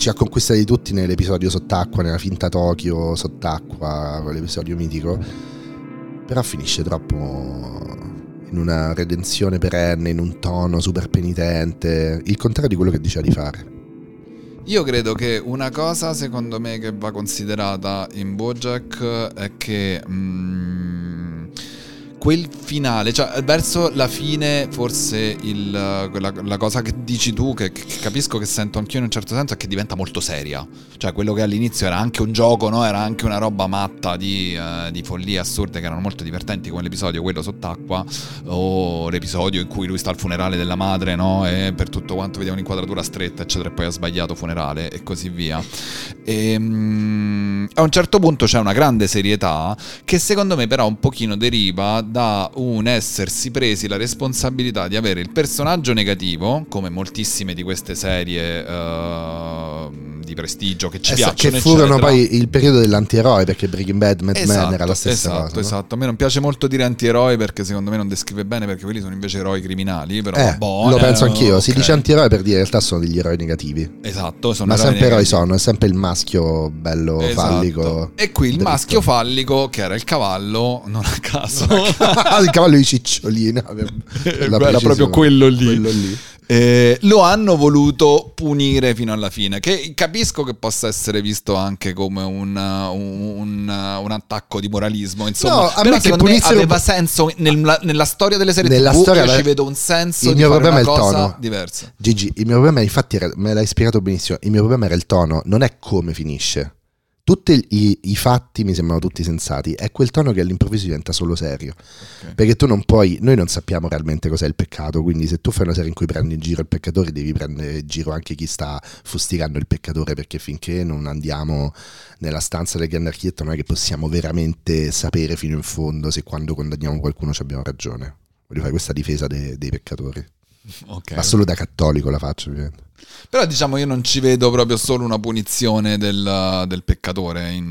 Ci ha conquistati tutti nell'episodio sott'acqua, nella finta Tokyo sott'acqua, quell'episodio mitico. Però finisce troppo in una redenzione perenne, in un tono super penitente. Il contrario di quello che diceva di fare. Io credo che una cosa, secondo me, che va considerata in Bojack è che mm, quel finale, cioè verso la fine, forse il- quella- la cosa che dici tu, che, che capisco che sento anch'io in un certo senso, è che diventa molto seria. Cioè, quello che all'inizio era anche un gioco, no? Era anche una roba matta di, eh, di follie assurde che erano molto divertenti, come l'episodio quello sott'acqua, o l'episodio in cui lui sta al funerale della madre, no? E per tutto quanto vediamo un'inquadratura stretta, eccetera, e poi ha sbagliato funerale e così via. E, mm, a un certo punto c'è una grande serietà che secondo me però un pochino deriva da un essersi presi la responsabilità di avere il personaggio negativo, come moltissime di queste serie eh, di prestigio che ci Eh, sa- piacciono. che furono eccetera. poi il periodo dell'antieroe perché Breaking Bad, Mad Men Esatto, era la stessa esatto, cosa. no? esatto. A me non piace molto dire antieroi perché secondo me non descrive bene perché quelli sono invece eroi criminali. Però Eh, boh, lo eh, penso anch'io. Si ok. dice antieroe per dire in realtà sono degli eroi negativi. Esatto, sono Ma eroi sempre eroi negativi. sono, è sempre il maschio bello Esatto. fallico. E qui il maschio fallico, che era il cavallo, non a caso. il cavallo di cicciolina. Era proprio quello lì. Quello lì. Eh, lo hanno voluto punire fino alla fine. Che capisco che possa essere visto anche come un, un- un- un attacco di moralismo. Insomma, No, a però secondo me aveva senso nella, nella storia delle serie Nella TV. storia io ci vedo un senso il di mio fare problema è il tono. diversa. Gigi, il mio problema, infatti, era- me l'hai spiegato benissimo. Il mio problema era il tono, non è come finisce. Tutti i, i fatti mi sembrano tutti sensati. È quel tono che all'improvviso diventa solo serio. Ok. Perché tu non puoi, noi non sappiamo realmente cos'è il peccato, quindi se tu fai una serie in cui prendi in giro il peccatore, devi prendere in giro anche chi sta fustigando il peccatore, perché finché non andiamo nella stanza del grande architetto non è che possiamo veramente sapere fino in fondo se quando condanniamo qualcuno ci abbiamo ragione. Voglio fare questa difesa de- dei peccatori. Ok. Ma solo da cattolico la faccio, ovviamente. Però diciamo io non ci vedo proprio solo una punizione del, del peccatore in,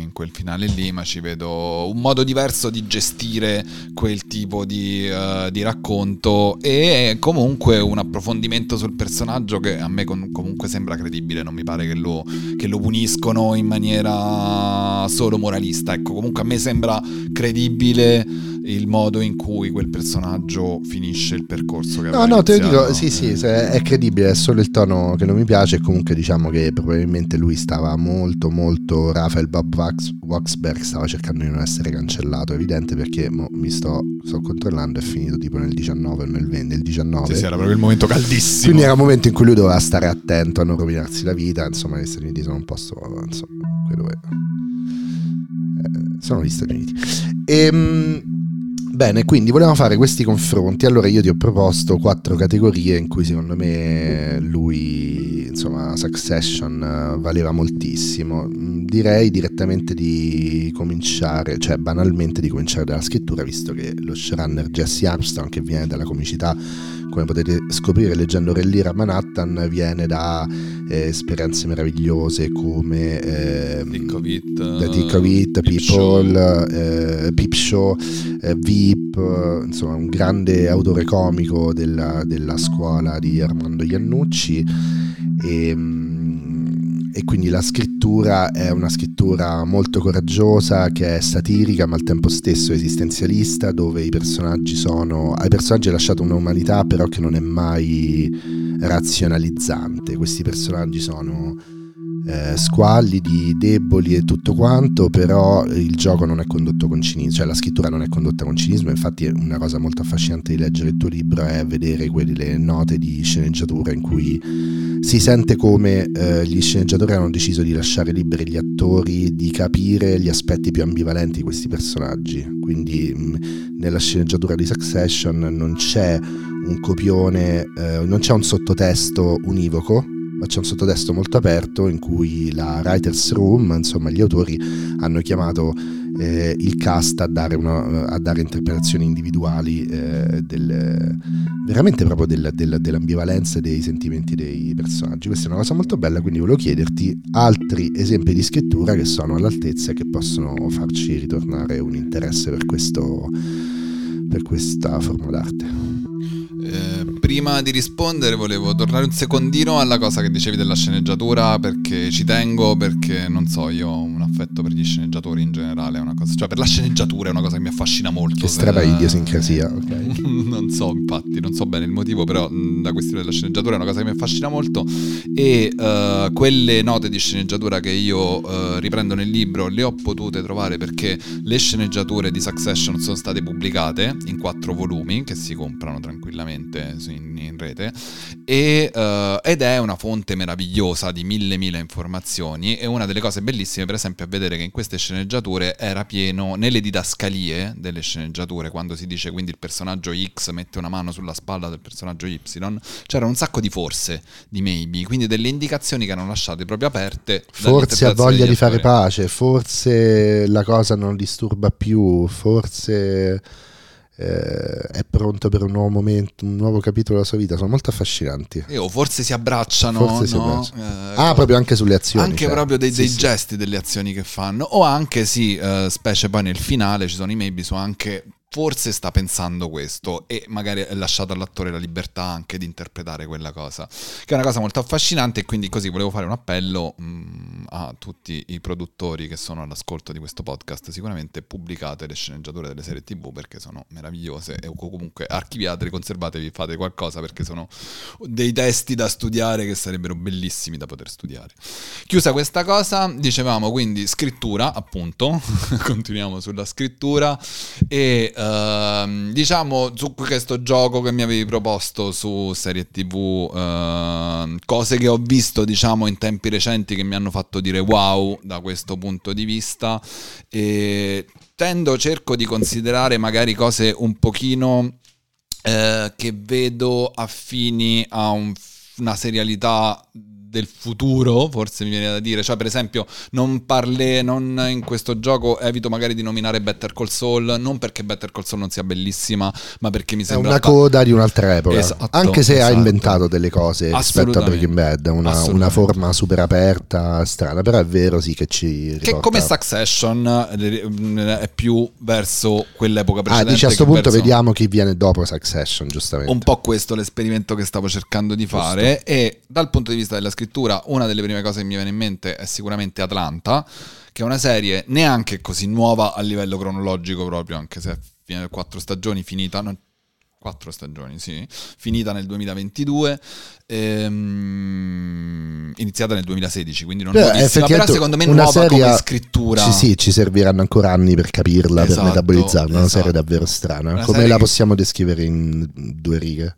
in quel finale lì, ma ci vedo un modo diverso di gestire quel tipo di, eh, di racconto e comunque un approfondimento sul personaggio che a me con- comunque sembra credibile, non mi pare che lo, che lo puniscono in maniera solo moralista. Ecco, comunque a me sembra credibile il modo in cui quel personaggio finisce il percorso che No, aveva no, te lo dico, sì, sì, è credibile, è solo il tono che non mi piace comunque diciamo che probabilmente lui stava molto, molto, Rafael Bob Wax, Waxberg stava cercando di non essere cancellato, evidente perché mo mi sto, sto controllando, è finito tipo nel 19 o nel 20, nel 19. Sì, sì, era proprio il momento caldissimo. Quindi era un momento in cui lui doveva stare attento a non rovinarsi la vita, insomma gli Stati Uniti sono un posto, insomma, quello è... eh, sono gli Stati Uniti. Ehm, Bene, quindi volevamo fare questi confronti. Allora io ti ho proposto quattro categorie in cui secondo me lui insomma Succession eh, valeva moltissimo. Mm, direi direttamente di cominciare, cioè banalmente di cominciare dalla scrittura, visto che lo showrunner Jesse Armstrong, che viene dalla comicità, come potete scoprire leggendo Rellira Manhattan, viene da eh, esperienze meravigliose come eh, Tick of It, The Tick of It, People, eh, Peep Show, eh, Veep, eh, insomma un grande autore comico della, della scuola di Armando Iannucci. E, mm, e quindi la scrittura è una scrittura molto coraggiosa che è satirica ma al tempo stesso esistenzialista dove i personaggi sono ai personaggi è lasciata un'umanità però che non è mai razionalizzante. Questi personaggi sono eh, squallidi, deboli e tutto quanto, però il gioco non è condotto con cinismo, cioè la scrittura non è condotta con cinismo, infatti una cosa molto affascinante di leggere il tuo libro è vedere quelle note di sceneggiatura in cui si sente come eh, gli sceneggiatori hanno deciso di lasciare liberi gli attori di capire gli aspetti più ambivalenti di questi personaggi, quindi mh, nella sceneggiatura di Succession non c'è un copione, eh, non c'è un sottotesto univoco, ma c'è un sottotesto molto aperto in cui la writer's room, insomma gli autori hanno chiamato eh, il cast a dare, una, a dare interpretazioni individuali eh, del, veramente proprio del, del, dell'ambivalenza dei sentimenti dei personaggi. Questa è una cosa molto bella, quindi volevo chiederti altri esempi di scrittura che sono all'altezza e che possono farci ritornare un interesse per, questo, per questa forma d'arte. Eh, prima di rispondere volevo tornare un secondino alla cosa che dicevi della sceneggiatura perché ci tengo, perché non so, io ho un affetto per gli sceneggiatori in generale, cosa, cioè per la sceneggiatura è una cosa che mi affascina molto. Che strada se, idiosincrasia, ok. non so infatti, non so bene il motivo, però la questione della sceneggiatura è una cosa che mi affascina molto e uh, quelle note di sceneggiatura che io uh, riprendo nel libro le ho potute trovare perché le sceneggiature di Succession sono state pubblicate in quattro volumi che si comprano tranquillamente gratuitamente in, in rete e, uh, ed è una fonte meravigliosa di mille mille informazioni e una delle cose bellissime per esempio è vedere che in queste sceneggiature era pieno nelle didascalie delle sceneggiature quando si dice quindi il personaggio X mette una mano sulla spalla del personaggio Y c'era un sacco di forse di maybe quindi delle indicazioni che erano lasciate proprio aperte forse ha voglia di fare pace forse la cosa non disturba più forse eh, è pronto per un nuovo momento, un nuovo capitolo della sua vita. Sono molto affascinanti. E o forse si abbracciano. Forse no? si abbracciano. Eh, ah, proprio anche sulle azioni. Anche cioè. proprio dei, dei sì, gesti sì. delle azioni che fanno. O anche, sì, uh, specie poi nel finale ci sono i maybe su anche forse sta pensando questo e magari è lasciato all'attore la libertà anche di interpretare quella cosa, che è una cosa molto affascinante e quindi così volevo fare un appello mh, mm, a tutti i produttori che sono all'ascolto di questo podcast, sicuramente pubblicate le sceneggiature delle serie tv perché sono meravigliose e comunque archiviatele, conservatevi, fate qualcosa perché sono dei testi da studiare che sarebbero bellissimi da poter studiare. Chiusa questa cosa, dicevamo quindi scrittura, appunto, continuiamo sulla scrittura e Uh, diciamo su questo gioco che mi avevi proposto su serie tv, uh, cose che ho visto diciamo in tempi recenti che mi hanno fatto dire wow da questo punto di vista. E tendo, cerco di considerare magari cose un pochino uh, che vedo affini a un, una serialità del futuro, forse mi viene da dire. Cioè, per esempio, non parle, non in questo gioco evito magari di nominare Better Call Saul, non perché Better Call Saul non sia bellissima, ma perché mi sembra... È una coda di un'altra epoca. Esatto, Anche se esatto. ha inventato delle cose rispetto a Breaking Bad, una, una, forma super aperta, strana, però è vero sì che ci... Riporta... Che come Succession eh, è più verso quell'epoca precedente. Ah, dice a questo punto verso... vediamo chi viene dopo Succession, giustamente. Un po' questo l'esperimento che stavo cercando di fare Giusto. e dal punto di vista della scrittura una delle prime cose che mi viene in mente è sicuramente Atlanta, che è una serie neanche così nuova a livello cronologico proprio, anche se è quattro stagioni finita, non, quattro stagioni, sì, finita nel 2022, ehm, iniziata nel 2016, quindi non Beh, nuovissima, però secondo me nuova serie, come scrittura. Sì, sì, ci serviranno ancora anni per capirla, esatto, per metabolizzarla, esatto. una serie davvero strana. Una come serie la possiamo descrivere in due righe?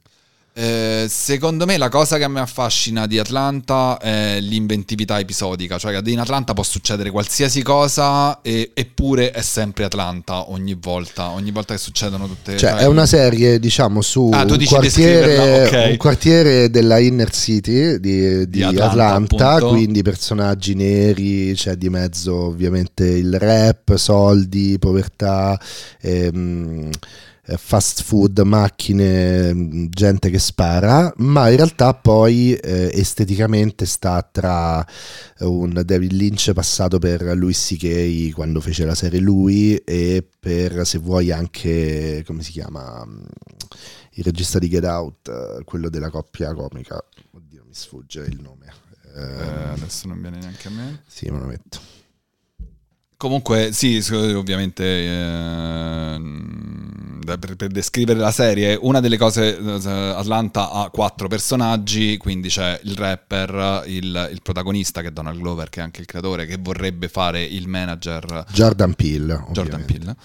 Eh, secondo me la cosa che a me affascina di Atlanta è l'inventività episodica, cioè che in Atlanta può succedere qualsiasi cosa e, eppure è sempre Atlanta ogni volta, ogni volta che succedono tutte Cioè, è una serie, diciamo, su Ah, un, quartiere, descriverla, ok. un quartiere della inner city di, di Atlanta, Atlanta, appunto. quindi personaggi neri, c'è di mezzo ovviamente il rap, soldi, povertà, ehm, eh, fast food, macchine, mh, gente che spara, ma in realtà poi eh, esteticamente sta tra un David Lynch passato per Louis C.K. quando fece la serie lui e per, se vuoi, anche, come si chiama, mm, il regista di Get Out, eh, quello della coppia comica. Oddio, mi sfugge il nome. Eh, Eh, adesso non viene neanche a me. sì, me lo metto. Comunque, sì, ovviamente ehm, da- per, per descrivere la serie, una delle cose, eh, Atlanta ha quattro personaggi, quindi c'è il rapper, il, il protagonista che è Donald Glover, che è anche il creatore, che vorrebbe fare il manager Jordan Peele. Jordan. Peele,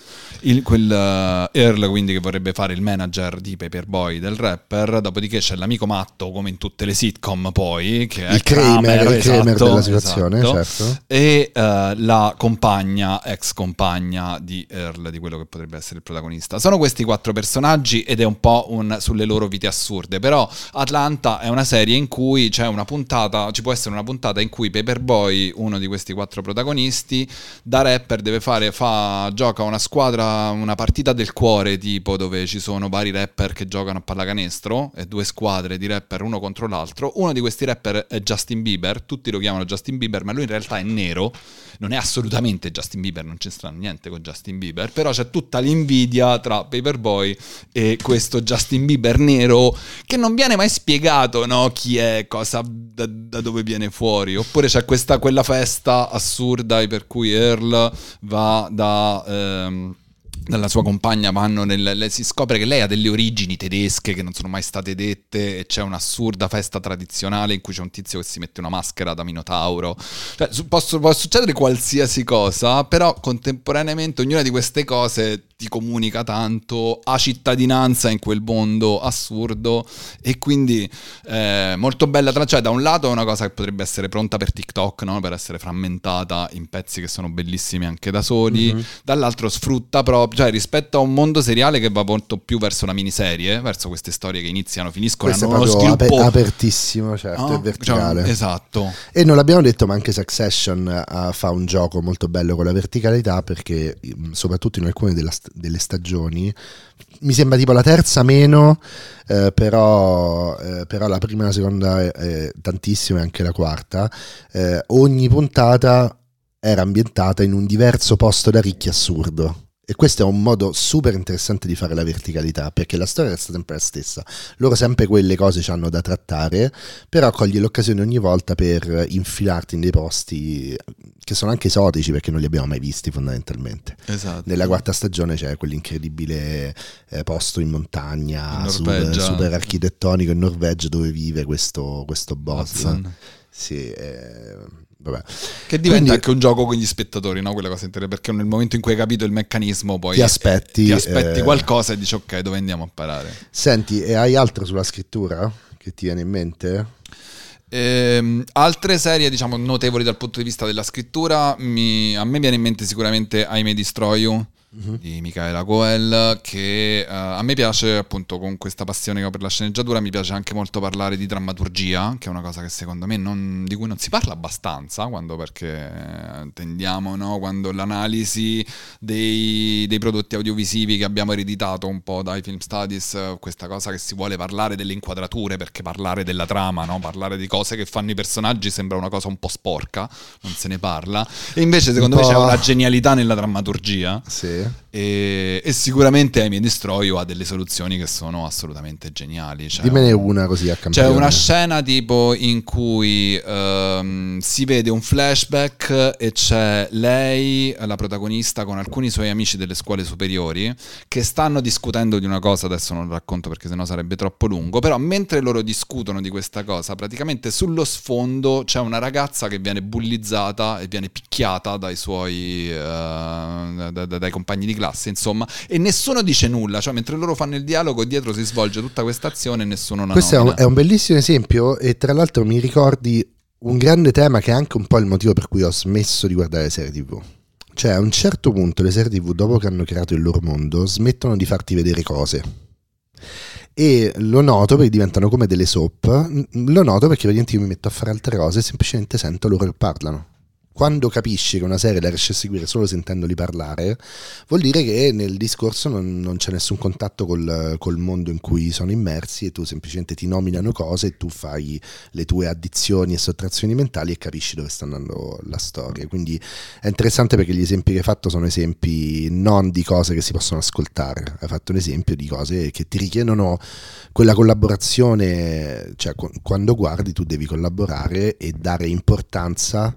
il, quel eh, Earl quindi che vorrebbe fare il manager di Paperboy del rapper, dopodiché c'è l'amico matto come in tutte le sitcom poi, che è Il Kramer, il Kramer esatto, della situazione, esatto. certo. e eh, la compagna, ex compagna di Earl, di quello che potrebbe essere il protagonista. Sono questi quattro personaggi ed è un po' un, sulle loro vite assurde, però Atlanta è una serie in cui c'è una puntata, ci può essere una puntata in cui Paperboy, uno di questi quattro protagonisti, da rapper deve fare, fa, gioca una squadra, una partita del cuore tipo dove ci sono vari rapper che giocano a pallacanestro e due squadre di rapper uno contro l'altro. Uno di questi rapper è Justin Bieber, tutti lo chiamano Justin Bieber, ma lui in realtà è nero, non è assolutamente Justin Bieber, non c'entra niente con Justin Bieber, però c'è tutta l'invidia tra Paperboy e questo Justin Bieber nero che non viene mai spiegato no, chi è, cosa, da, da dove viene fuori. Oppure c'è questa, quella festa assurda per cui Earl va da... ehm, dalla sua compagna vanno nel, si scopre che lei ha delle origini tedesche che non sono mai state dette e c'è un'assurda festa tradizionale in cui c'è un tizio che si mette una maschera da minotauro cioè, posso- può succedere qualsiasi cosa però contemporaneamente ognuna di queste cose ti comunica tanto ha cittadinanza in quel mondo assurdo e quindi eh, molto bella tra- cioè da un lato è una cosa che potrebbe essere pronta per TikTok no? per essere frammentata in pezzi che sono bellissimi anche da soli Mhm. dall'altro sfrutta proprio cioè rispetto a un mondo seriale che va molto più verso la miniserie verso queste storie che iniziano finiscono Questo è hanno uno sviluppo apertissimo, certo, no? è verticale. Cioè, esatto E non l'abbiamo detto, ma anche Succession eh, fa un gioco molto bello con la verticalità perché soprattutto in alcune della st- delle stagioni, mi sembra tipo la terza meno, eh, però, eh, però la prima e la seconda è, tantissimo e anche la quarta, eh, ogni puntata era ambientata in un diverso posto da ricchi assurdo. E questo è un modo super interessante di fare la verticalità, perché la storia resta sempre la stessa. Loro sempre quelle cose ci hanno da trattare, però cogli l'occasione ogni volta per infilarti in dei posti che sono anche esotici perché non li abbiamo mai visti fondamentalmente. esatto Nella quarta stagione c'è quell'incredibile eh, posto in montagna, In super, super architettonico in Norvegia dove vive questo, questo boss. Sì, eh, vabbè. Che diventa Quindi- anche un gioco con gli spettatori, no? Quella cosa interessante, perché nel momento in cui hai capito il meccanismo, poi Ti aspetti, ti aspetti eh, qualcosa e dici ok, dove andiamo a parare? Senti, e hai altro sulla scrittura che ti viene in mente? Ehm, altre serie, diciamo, notevoli dal punto di vista della scrittura, mi- a me viene in mente sicuramente I May Destroy You Mhm. di Michaela Coel, che eh, a me piace appunto con questa passione che ho per la sceneggiatura, mi piace anche molto parlare di drammaturgia, che è una cosa che secondo me non- di cui non si parla abbastanza, quando perché eh, tendiamo, no? quando l'analisi dei, dei prodotti audiovisivi che abbiamo ereditato un po' dai film studies, questa cosa che si vuole parlare delle inquadrature, perché parlare della trama, no? parlare di cose che fanno i personaggi sembra una cosa un po' sporca, non se ne parla, e invece secondo me c'è una genialità nella drammaturgia. Sì. E, e sicuramente Amy Destroy ha delle soluzioni che sono assolutamente geniali. Cioè, Dimmene una così a c'è campione. una scena tipo in cui ehm, si vede un flashback e c'è lei, la protagonista, con alcuni suoi amici delle scuole superiori che stanno discutendo di una cosa, adesso non lo racconto perché sennò sarebbe troppo lungo, però mentre loro discutono di questa cosa, praticamente sullo sfondo c'è una ragazza che viene bullizzata e viene picchiata dai suoi eh, da- da- dai compagni compagni di classe, insomma, e nessuno dice nulla, cioè mentre loro fanno il dialogo dietro si svolge tutta questa azione e nessuno la Questo è un, è un bellissimo esempio e tra l'altro mi ricordi un grande tema che è anche un po' il motivo per cui ho smesso di guardare serie tv. Cioè a un certo punto le serie tv dopo che hanno creato il loro mondo smettono di farti vedere cose. E lo noto perché diventano come delle soap, lo noto perché praticamente io mi metto a fare altre cose e semplicemente sento loro che parlano quando capisci che una serie la riesci a seguire solo sentendoli parlare, vuol dire che nel discorso non, non c'è nessun contatto col, col, mondo in cui sono immersi e tu semplicemente ti nominano cose e tu fai le tue addizioni e sottrazioni mentali e capisci dove sta andando la storia. Quindi è interessante perché gli esempi che hai fatto sono esempi non di cose che si possono ascoltare, hai fatto un esempio di cose che ti richiedono quella collaborazione, cioè quando guardi tu devi collaborare e dare importanza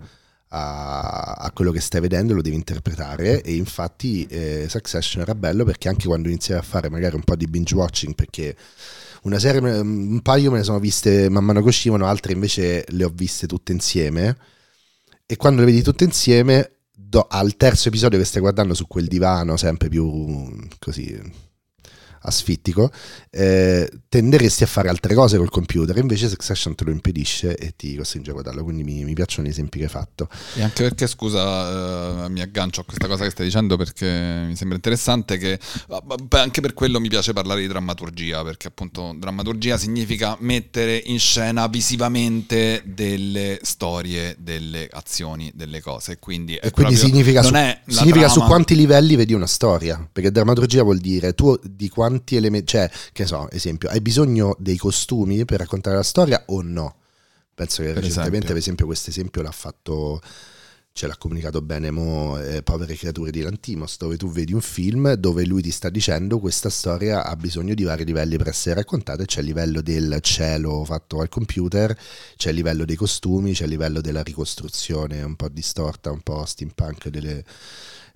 a, a, quello che stai vedendo lo devi interpretare. E infatti eh, Succession era bello perché anche quando iniziavi a fare magari un po' di binge watching perché una serie, un paio me ne sono viste man mano che uscivano, altre invece le ho viste tutte insieme. E quando le vedi tutte insieme do, al terzo episodio che stai guardando su quel divano sempre più così asfittico, eh, tenderesti a fare altre cose col computer, invece Succession te lo impedisce e ti costringe a guardarlo, quindi mi, mi piacciono gli esempi che hai fatto. E anche perché, scusa, eh, mi aggancio a questa cosa che stai dicendo perché mi sembra interessante che anche per quello mi piace parlare di drammaturgia, perché appunto drammaturgia significa mettere in scena visivamente delle storie, delle azioni, delle cose, quindi, e quindi significa, su, significa su quanti livelli vedi una storia, perché drammaturgia vuol dire tu di quanti quanti elementi, cioè, che so, esempio, hai bisogno dei costumi per raccontare la storia o no? Penso che per recentemente, esempio. per esempio, questo esempio l'ha fatto, ce l'ha comunicato bene Mo, eh, Povere creature di Lantimos, dove tu vedi un film dove lui ti sta dicendo questa storia ha bisogno di vari livelli per essere raccontata, c'è il livello del cielo fatto al computer, c'è il livello dei costumi, c'è il livello della ricostruzione un po' distorta, un po' steampunk delle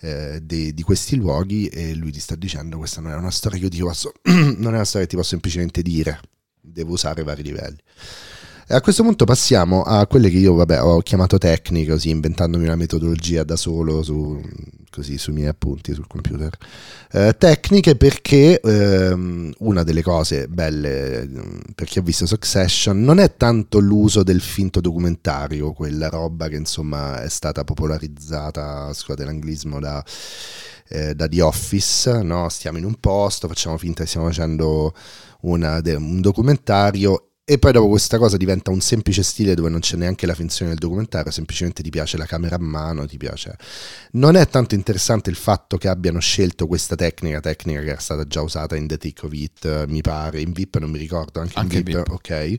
eh, di, di, questi luoghi e lui ti sta dicendo questa non è una storia che io ti posso, non è una storia che ti posso semplicemente dire, devo usare vari livelli. E a questo punto passiamo a quelle che io vabbè, ho chiamato tecniche, così inventandomi una metodologia da solo su, così, sui miei appunti sul computer. Eh, tecniche perché ehm, una delle cose belle mm, per chi ha visto Succession non è tanto l'uso del finto documentario, quella roba che insomma è stata popolarizzata, scusate l'anglismo, da, eh, da The Office, no? stiamo in un posto, facciamo finta che stiamo facendo una, un documentario e poi dopo questa cosa diventa un semplice stile dove non c'è neanche la finzione del documentario, semplicemente ti piace la camera a mano, ti piace. Non è tanto interessante il fatto che abbiano scelto questa tecnica, tecnica che era stata già usata in The Tick of It, mi pare, in VIP non mi ricordo, anche, anche in VIP, VIP. ok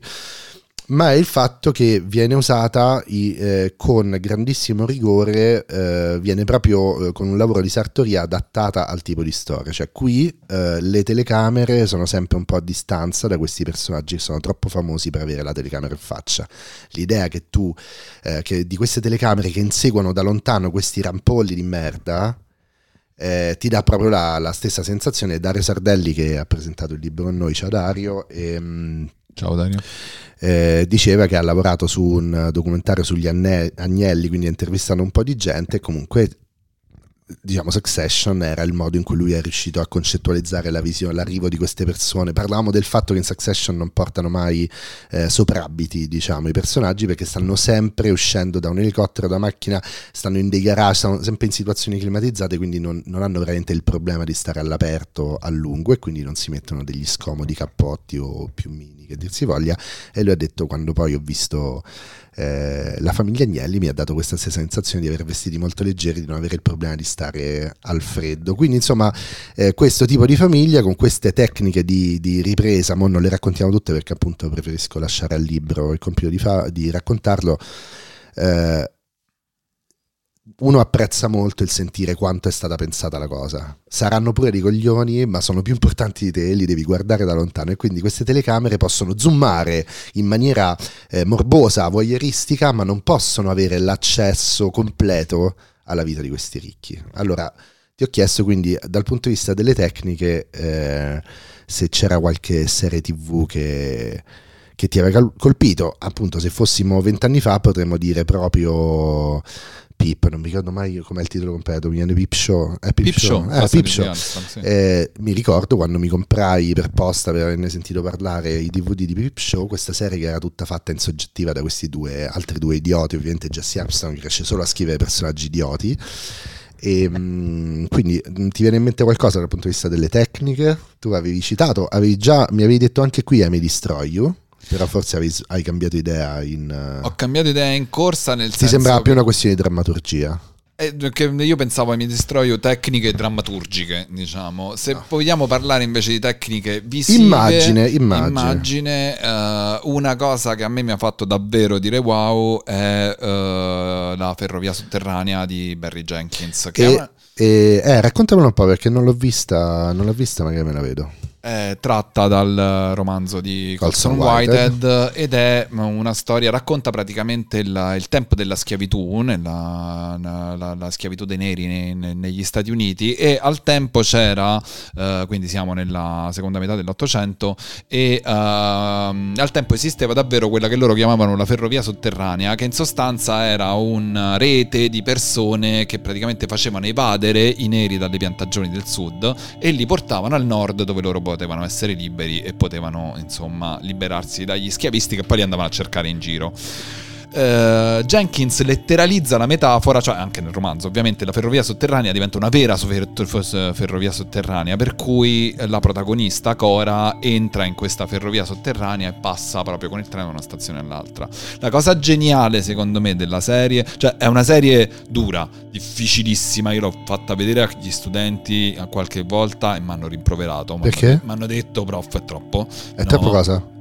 ma è il fatto che viene usata eh, con grandissimo rigore, eh, viene proprio eh, con un lavoro di sartoria adattata al tipo di storia. Cioè qui eh, le telecamere sono sempre un po' a distanza da questi personaggi che sono troppo famosi per avere la telecamera in faccia. L'idea che tu, eh, che di queste telecamere che inseguono da lontano questi rampolli di merda, eh, ti dà proprio la, la, stessa sensazione. Dario Sardelli che ha presentato il libro con noi, ciao Dario. E, ehm, ciao Dario eh, diceva che ha lavorato su un documentario sugli agnelli, quindi intervistando un po' di gente. E comunque diciamo Succession era il modo in cui lui è riuscito a concettualizzare la visione, l'arrivo di queste persone. Parlavamo del fatto che in Succession non portano mai eh, soprabiti, diciamo, i personaggi perché stanno sempre uscendo da un elicottero, da macchina, stanno in dei garage, stanno sempre in situazioni climatizzate, quindi non, non hanno veramente il problema di stare all'aperto a lungo e quindi non si mettono degli scomodi cappotti o più mini che dir si voglia. E lui ha detto quando poi ho visto eh, la famiglia Agnelli mi ha dato questa sensazione di aver vestiti molto leggeri, di non avere il problema di stare al freddo. Quindi, insomma, eh, questo tipo di famiglia con queste tecniche di, di ripresa, mo non le raccontiamo tutte perché appunto preferisco lasciare al libro il compito di, fa- di raccontarlo. Eh, uno apprezza molto il sentire quanto è stata pensata la cosa. Saranno pure dei coglioni, ma sono più importanti di te, li devi guardare da lontano e quindi queste telecamere possono zoomare in maniera eh, morbosa, voyeuristica, ma non possono avere l'accesso completo alla vita di questi ricchi. Allora, ti ho chiesto quindi dal punto di vista delle tecniche eh, se c'era qualche serie tv che che ti aveva colpito. Appunto, se fossimo vent'anni fa potremmo dire proprio Peep, non mi ricordo mai com'è il titolo completo, mi viene Peep Show. È Show, Eh, la Peep serie Show. di Alstom, sì. Eh, mi ricordo quando mi comprai per posta per averne sentito parlare i DVD di Peep Show, questa serie che era tutta fatta in soggettiva da questi due, altri due idioti, ovviamente Jesse Armstrong che riesce solo a scrivere personaggi idioti. E, mm, quindi mm, ti viene in mente qualcosa dal punto di vista delle tecniche? Tu avevi citato, avevi già, mi avevi detto anche qui I May Destroy You, però forse avevi- hai cambiato idea in... eh, Ho cambiato idea in corsa nel ti senso sembrava che- più una questione di drammaturgia. Eh, io pensavo ai mi destroio tecniche drammaturgiche, diciamo. Se vogliamo parlare invece di tecniche visive, Immagine, immagine. immagine, eh, una cosa che a me mi ha fatto davvero dire wow è eh, la ferrovia sotterranea di Barry Jenkins, che E, una- e- eh, raccontamelo un po' perché non l'ho vista, non l'ho vista, magari me la vedo. È tratta dal romanzo di Colson Whitehead. Ed è una storia, racconta praticamente il, il tempo della schiavitù, nella, la, la schiavitù dei neri ne- ne- negli Stati Uniti e al tempo c'era, eh, quindi siamo nella seconda metà dell'Ottocento e ehm, al tempo esisteva davvero quella che loro chiamavano la ferrovia sotterranea che in sostanza era una rete di persone che praticamente facevano evadere i neri dalle piantagioni del sud e li portavano al nord dove loro potevano essere liberi e potevano insomma liberarsi dagli schiavisti che poi li andavano a cercare in giro. Eh, Jenkins letteralizza la metafora, cioè anche nel romanzo, ovviamente la ferrovia sotterranea diventa una vera fer- fer- ferrovia sotterranea, per cui la protagonista Cora entra in questa ferrovia sotterranea e passa proprio con il treno da una stazione all'altra. La cosa geniale, secondo me, della serie, cioè è una serie dura, difficilissima. Io l'ho fatta vedere agli studenti qualche volta e mi hanno rimproverato. Perché? Mi hanno detto, prof, è troppo. È No, troppo cosa?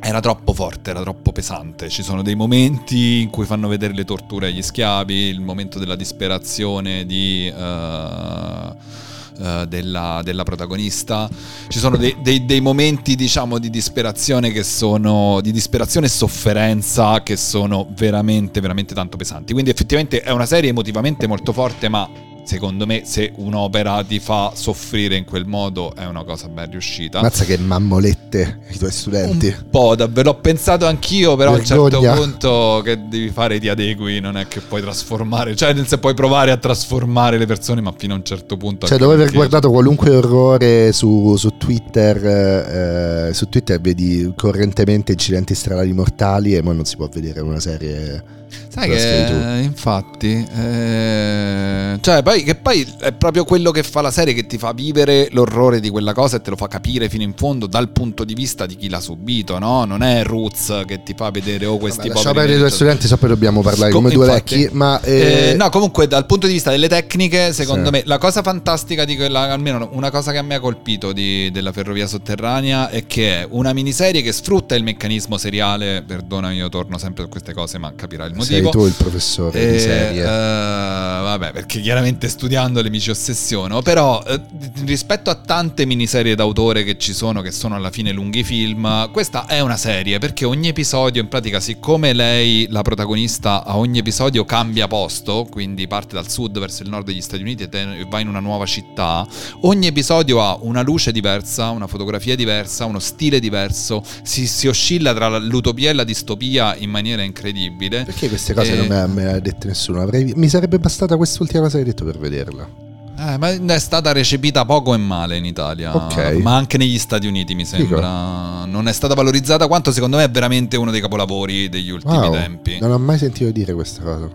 Era troppo forte, era troppo pesante. Ci sono dei momenti in cui fanno vedere le torture agli schiavi, il momento della disperazione di. eh, eh, della, della protagonista ci sono dei, dei- dei momenti diciamo di disperazione che sono di disperazione e sofferenza che sono veramente veramente tanto pesanti quindi effettivamente è una serie emotivamente molto forte ma secondo me se un'opera ti fa soffrire in quel modo è una cosa ben riuscita Mazza che mammolette i tuoi studenti. un po' davvero, l'ho pensato anch'io, però a un certo Vergogna. punto che devi fare ti adegui, non è che puoi trasformare, cioè senso puoi provare a trasformare le persone, ma fino a un certo punto... Cioè, dopo aver guardato qualunque orrore su, su Twitter, eh, su Twitter vedi correntemente incidenti stradali mortali e poi non si può vedere una serie. Sai che infatti, eh, cioè poi, che poi è proprio quello che fa la serie che ti fa vivere l'orrore di quella cosa e te lo fa capire fino in fondo dal punto di vista di chi l'ha subito, no? Non è Roots che ti fa vedere oh questi Vabbè, poveri i tuoi studenti, so poi dobbiamo parlare Com- come due infatti. vecchi. Ma Eh, eh, no, comunque dal punto di vista delle tecniche, secondo Sì. me la cosa fantastica di quella, almeno una cosa che a me ha colpito di- della ferrovia sotterranea è che è una miniserie che sfrutta il meccanismo seriale, perdonami io torno sempre su queste cose ma capirai il sei motivo. tu il professore di Eh, serie. eh, vabbè, perché chiaramente studiandole mi ci ossessiono. Però eh, rispetto a tante miniserie d'autore che ci sono, che sono alla fine lunghi film, questa è una serie perché ogni episodio, in pratica, siccome lei, la protagonista, a ogni episodio cambia posto, quindi parte dal sud verso il nord degli Stati Uniti e te- va in una nuova città, ogni episodio ha una luce diversa, una fotografia diversa, uno stile diverso, si, si oscilla tra l'utopia e la distopia in maniera incredibile. Perché queste cose eh, non me, me le ha dette nessuno? Avrei- mi sarebbe bastata quest'ultima cosa che hai detto per vederla. Eh, ma è stata recepita poco e male in Italia, Ok. ma anche negli Stati Uniti mi sembra. Non è stata valorizzata quanto secondo me è veramente uno dei capolavori degli ultimi Wow, tempi. non ho mai sentito dire questa cosa.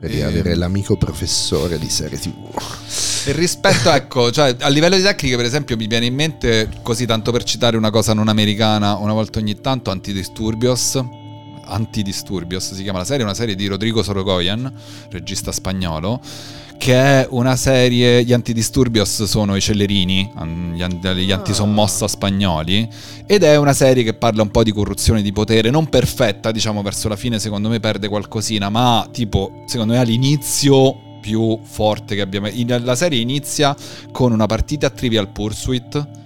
Vedi, Ehm. avere l'amico professore di serie TV. E rispetto, ecco, cioè a livello di tecniche, per esempio, mi viene in mente, così tanto per citare una cosa non americana, una volta ogni tanto, Antidisturbios. Antidisturbios si chiama la serie, è una serie di Rodrigo Sorogoyen, regista spagnolo, che è una serie, gli Antidisturbios sono i cellerini, gli, gli antisommossa spagnoli, ed è una serie che parla un po' di corruzione di potere, non perfetta, diciamo verso la fine secondo me perde qualcosina, ma tipo, secondo me all'inizio più forte che abbiamo. la serie inizia con una partita a Trivial Pursuit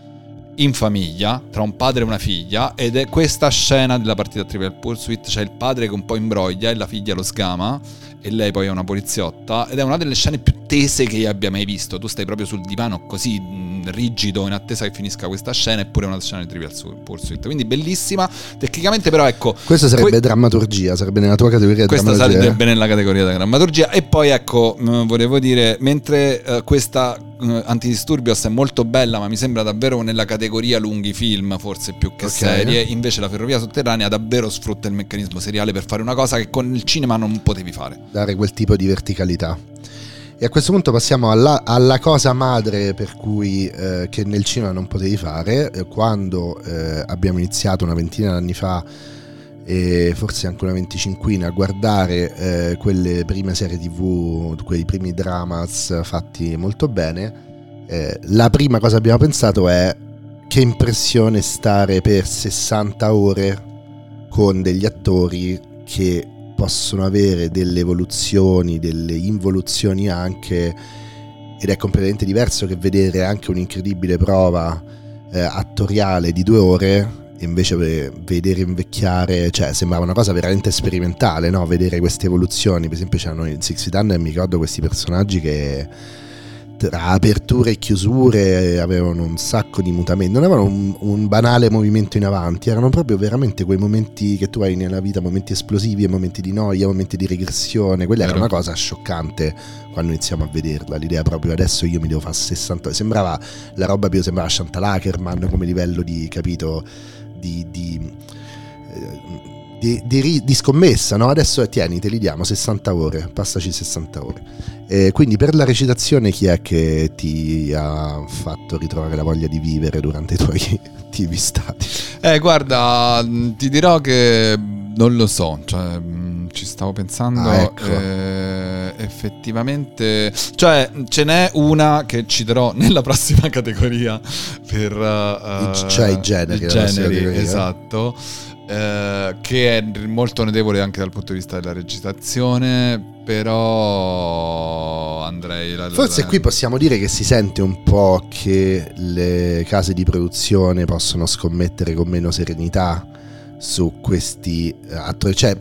in famiglia tra un padre e una figlia ed è questa scena della partita Trivial Pursuit c'è il padre che un po' imbroglia e la figlia lo sgama e lei poi è una poliziotta ed è una delle scene più tese che io abbia mai visto. Tu stai proprio sul divano così rigido in attesa che finisca questa scena eppure una scena di Trivial Pursuit. Quindi bellissima. Tecnicamente però ecco questa sarebbe que- drammaturgia sarebbe nella tua categoria questa sarebbe nella categoria della drammaturgia. E poi ecco volevo dire mentre uh, questa uh, Antidisturbios è molto bella ma mi sembra davvero nella categoria lunghi film forse più che okay. serie invece la ferrovia sotterranea davvero sfrutta il meccanismo seriale per fare una cosa che con il cinema non potevi fare. Dare quel tipo di verticalità e a questo punto passiamo alla, alla cosa madre per cui eh, che nel cinema non potevi fare, eh, quando eh, abbiamo iniziato una ventina d'anni fa e forse anche una venticinquina a guardare eh, quelle prime serie tv, quei primi dramas fatti molto bene, eh, la prima cosa che abbiamo pensato è che impressione stare per 60 ore con degli attori che possono avere delle evoluzioni, delle involuzioni anche, ed è completamente diverso che vedere anche un'incredibile prova eh, attoriale di due ore e invece vedere invecchiare, cioè sembrava una cosa veramente sperimentale, no? vedere queste evoluzioni, per esempio c'erano in Six Feet Under, mi ricordo questi personaggi che tra aperture e chiusure avevano un sacco di mutamenti, non avevano un, un, banale movimento in avanti, erano proprio veramente quei momenti che tu hai nella vita, momenti esplosivi, momenti di noia, momenti di regressione, quella era una cosa scioccante quando iniziamo a vederla, l'idea proprio adesso io mi devo fare 60, sembrava la roba più, sembrava Chantal Ackerman come livello di, capito, di, di eh, di, di, di, scommessa, no? Adesso tieni, te li diamo 60 ore, passaci 60 ore. E quindi per la recitazione chi è che ti ha fatto ritrovare la voglia di vivere durante i tuoi attivi stati? Eh, guarda, ti dirò che non lo so, cioè, mm, ci stavo pensando. Ah, ecco. eh, effettivamente, cioè, ce n'è una che citerò nella prossima categoria per uh, cioè i generi, i generi esatto eh, che è molto notevole anche dal punto di vista della recitazione, però andrei... La, Forse la... qui possiamo dire che si sente un po' che le case di produzione possono scommettere con meno serenità su questi eh, attori, cioè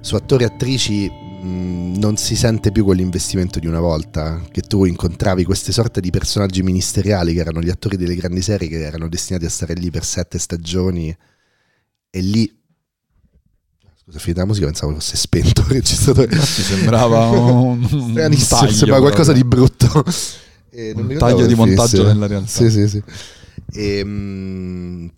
su attori e attrici mm, non si sente più quell'investimento di una volta, che tu incontravi queste sorte di personaggi ministeriali che erano gli attori delle grandi serie che erano destinati a stare lì per sette stagioni e lì Scusa, finita la musica pensavo fosse spento il registratore. Mi sembrava un, un taglio, sembrava qualcosa di brutto. E un taglio di montaggio nella realtà. Sì, sì, sì. E, um,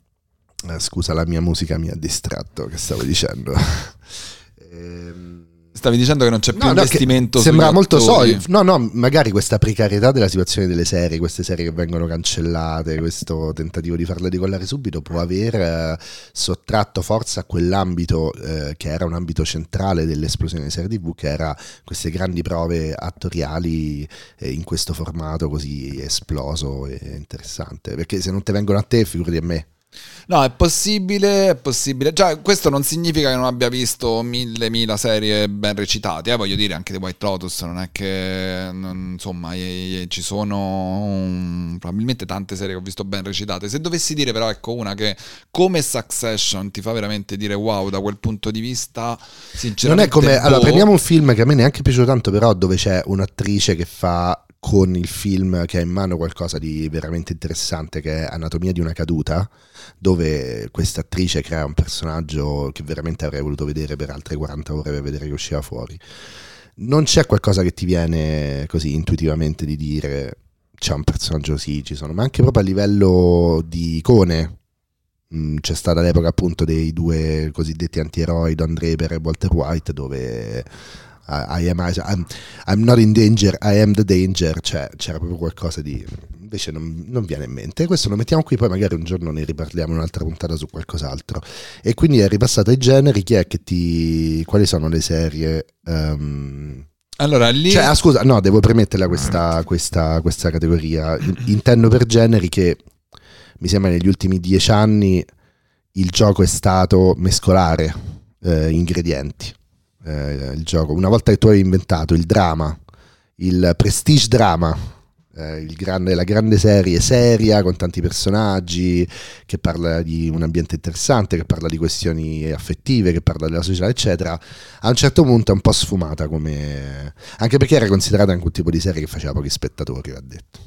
scusa, la mia musica mi ha distratto, che stavo dicendo. e, ehm, Stavi dicendo che non c'è più no, investimento no, Sembra molto solido. No, no, magari questa precarietà della situazione delle serie, queste serie che vengono cancellate, questo tentativo di farle decollare subito può aver eh, sottratto forza a quell'ambito eh, che era un ambito centrale dell'esplosione delle serie TV, che era queste grandi prove attoriali eh, in questo formato così esploso e interessante. Perché se non te vengono a te, figurati a me. No, è possibile, è possibile. Già, questo non significa che non abbia visto mille, mila serie ben recitate. Eh? Voglio dire, anche The White Lotus non è che, non, insomma, ci sono um, probabilmente tante serie che ho visto ben recitate. Se dovessi dire però, ecco, una che come Succession ti fa veramente dire wow da quel punto di vista, sinceramente... Non è come... Boh. Allora, prendiamo un film che a me neanche è piaciuto tanto, però dove c'è un'attrice che fa con il film che ha in mano qualcosa di veramente interessante che è Anatomia di una caduta, dove questa attrice crea un personaggio che veramente avrei voluto vedere per altre 40 ore per vedere che usciva fuori. Non c'è qualcosa che ti viene così intuitivamente di dire c'è un personaggio così, ci sono, ma anche proprio a livello di icone. Mm, c'è stata l'epoca appunto dei due cosiddetti antieroi, Don Draper e Walter White, dove I am, I'm, I'm, not in danger, I am the danger, cioè c'era proprio qualcosa di... invece non, non, viene in mente. Questo lo mettiamo qui, poi magari un giorno ne riparliamo in un'altra puntata su qualcos'altro. E quindi è ripassato ai generi, chi è che ti... quali sono le serie... Um... Allora, lì... Cioè, ah, scusa, no, devo premetterla questa, questa, questa categoria. Intendo per generi che mi sembra negli ultimi dieci anni il gioco è stato mescolare eh, ingredienti eh, il gioco. Una volta che tu hai inventato il drama, il prestige drama, eh, grande, la grande serie seria con tanti personaggi, che parla di un ambiente interessante, che parla di questioni affettive, che parla della società, eccetera, a un certo punto è un po' sfumata come... anche perché era considerata anche un tipo di serie che faceva pochi spettatori, va detto.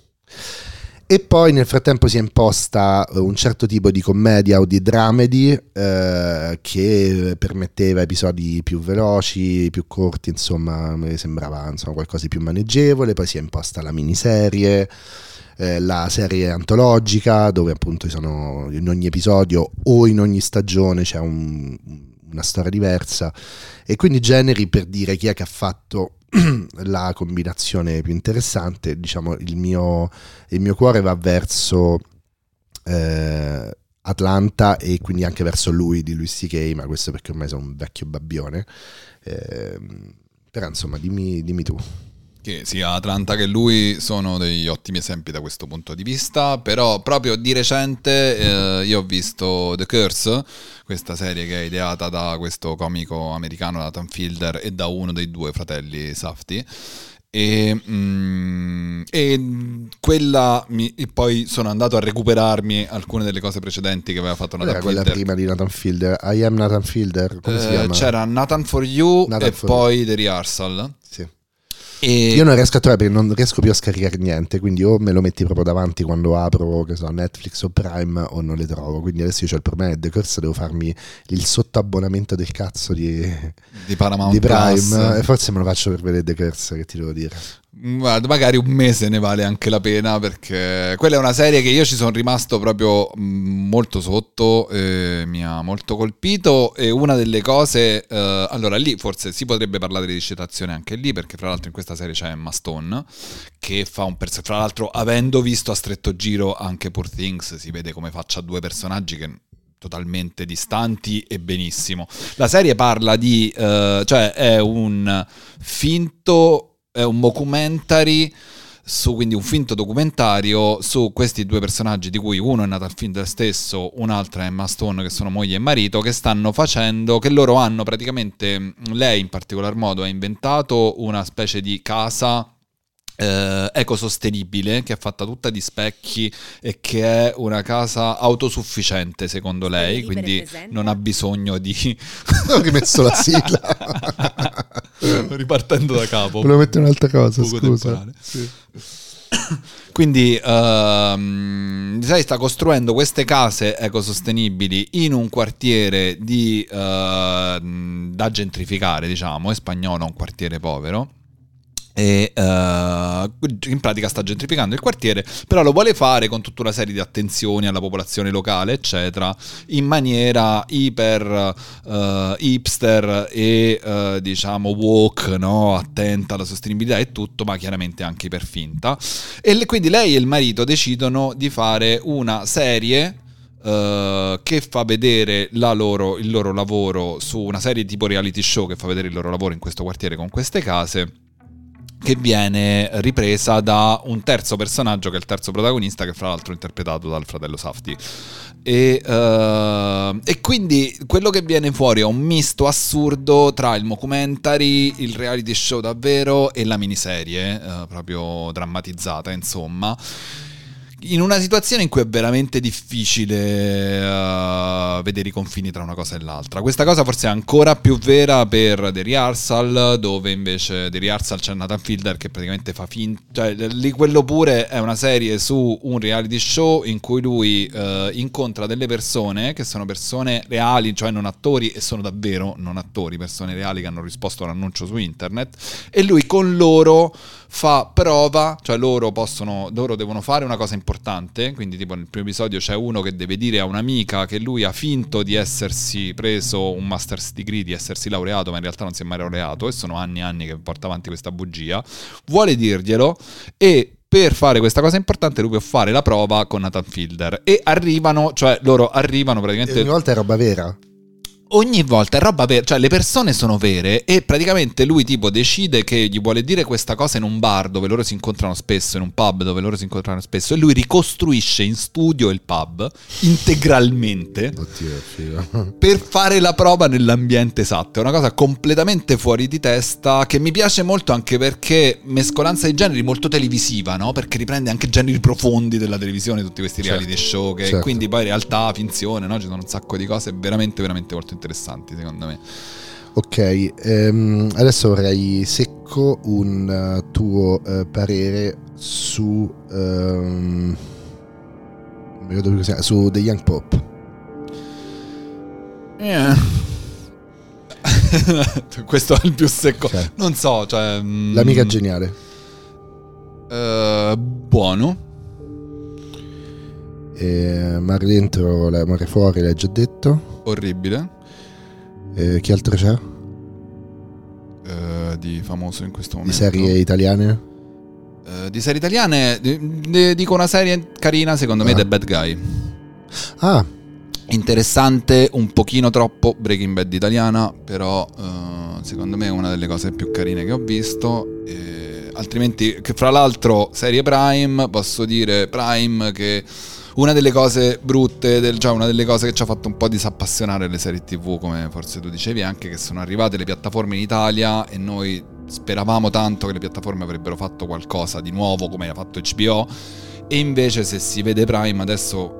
E poi nel frattempo si è imposta eh, un certo tipo di commedia o di dramedy eh, che permetteva episodi più veloci, più corti, insomma, mi sembrava insomma, qualcosa di più maneggevole. Poi si è imposta la miniserie, eh, la serie antologica, dove appunto sono in ogni episodio o in ogni stagione c'è un, una storia diversa. E quindi generi per dire chi è che ha fatto la combinazione più interessante, diciamo, il mio, il mio cuore va verso eh, Atlanta e quindi anche verso lui di Luis C.K., ma questo perché ormai sono un vecchio babbione. Eh, però insomma, dimmi, dimmi tu che sia Atlanta che lui sono degli ottimi esempi da questo punto di vista, però proprio di recente eh, io ho visto The Curse, questa serie che è ideata da questo comico americano Nathan Fielder e da uno dei due fratelli Safti. E, mm, e quella mi, e poi sono andato a recuperarmi alcune delle cose precedenti che aveva fatto Nathan Era Fielder. quella prima di Nathan Fielder, I am Nathan Fielder, come si Eh, chiama? c'era Nathan for You Nathan e for poi The Rehearsal. Sì. E Io non riesco a trovare perché non riesco più a scaricare niente, quindi o me lo metti proprio davanti quando apro, che so, Netflix o Prime o non le trovo. Quindi adesso io ho il problema del decorso, devo farmi il sottoabbonamento del cazzo di, di Paramount di Prime Plus. e forse me lo faccio per vedere The Curse, che ti devo dire. Guarda, magari un mese ne vale anche la pena perché quella è una serie che io ci sono rimasto proprio mh, molto sotto, eh, mi ha molto colpito e una delle cose, eh, allora lì forse si potrebbe parlare di citazione anche lì perché fra l'altro in questa serie c'è Emma Stone che fa un personaggio, fra l'altro avendo visto a stretto giro anche Poor Things si vede come faccia due personaggi che totalmente distanti e benissimo. La serie parla di, eh, cioè è un finto è un documentary su, quindi un finto documentario su questi due personaggi di cui uno è nato al film del stesso, un'altra è Emma Stone che sono moglie e marito che stanno facendo, che loro hanno praticamente, lei in particolar modo ha inventato una specie di casa eh, ecosostenibile che è fatta tutta di specchi e che è una casa autosufficiente secondo lei, quindi non ha bisogno di... Ho rimesso la sigla. Ripartendo da capo. Volevo mettere un'altra cosa, scusa. temporale. Quindi ehm, sai, sta costruendo queste case ecosostenibili in un quartiere di, ehm, da gentrificare, diciamo, è spagnolo, un quartiere povero. E eh, in pratica sta gentrificando il quartiere, però lo vuole fare con tutta una serie di attenzioni alla popolazione locale, eccetera, in maniera iper eh, hipster e eh, diciamo woke, no? attenta alla sostenibilità e tutto, ma chiaramente anche iper finta. E le- quindi lei e il marito decidono di fare una serie eh, che fa vedere loro- il loro lavoro su una serie tipo reality show che fa vedere il loro lavoro in questo quartiere con queste case che viene ripresa da un terzo personaggio che è il terzo protagonista che fra l'altro è interpretato dal fratello Safti e, eh, e quindi quello che viene fuori è un misto assurdo tra il documentary, il reality show davvero e la miniserie eh, proprio drammatizzata insomma in una situazione in cui è veramente difficile eh, vedere i confini tra una cosa e l'altra. Questa cosa forse è ancora più vera per The Rehearsal, dove invece The Rehearsal c'è Nathan Fielder che praticamente fa finta. Cioè, lì quello pure è una serie su un reality show in cui lui eh, incontra delle persone che sono persone reali, cioè non attori, e sono davvero non attori, persone reali che hanno risposto a un annuncio su internet. E lui con loro fa prova, cioè loro possono, loro devono fare una cosa importante, quindi tipo nel primo episodio c'è uno che deve dire a un'amica che lui ha finto di essersi preso un master's degree, di essersi laureato, ma in realtà non si è mai laureato e sono anni e anni che porta avanti questa bugia, vuole dirglielo e per fare questa cosa importante lui può fare la prova con Nathan Fielder e arrivano, cioè loro arrivano E praticamente ogni volta è roba vera. Ogni volta è roba vera, cioè le persone sono vere e praticamente lui tipo decide che gli vuole dire questa cosa in un bar dove loro si incontrano spesso, in un pub dove loro si incontrano spesso e lui ricostruisce in studio il pub integralmente Oddio, per fare la prova nell'ambiente esatto. È una cosa completamente fuori di testa che mi piace molto anche perché mescolanza di generi molto televisiva, no? Perché riprende anche generi profondi della televisione, tutti questi Certo, reality show che certo. quindi poi realtà, finzione, no? Ci sono un sacco di cose veramente veramente molto interessanti secondo me. Ok, ehm, adesso vorrei secco un eh, tuo eh, parere su cos'è. Su The Young Pop. Eh. Questo è il più secco. Cioè. Non so, cioè... mm, L'amica geniale. eh, buono. E mare dentro, mare fuori, l'hai già detto. Orribile. E chi altro c'è? eh, di famoso in questo Di momento. serie italiane? Eh, di serie italiane, di- di- dico una serie carina, secondo me, Ah. The Bad Guy. Ah, Interessante, un pochino troppo Breaking Bad italiana, però eh, secondo me è una delle cose più carine che ho visto. E altrimenti, che fra l'altro, serie Prime, posso dire Prime che una delle cose brutte, del, cioè una delle cose che ci ha fatto un po' disappassionare le serie TV, come forse tu dicevi, anche che sono arrivate le piattaforme in Italia e noi speravamo tanto che le piattaforme avrebbero fatto qualcosa di nuovo come ha fatto HBO. E invece se si vede Prime adesso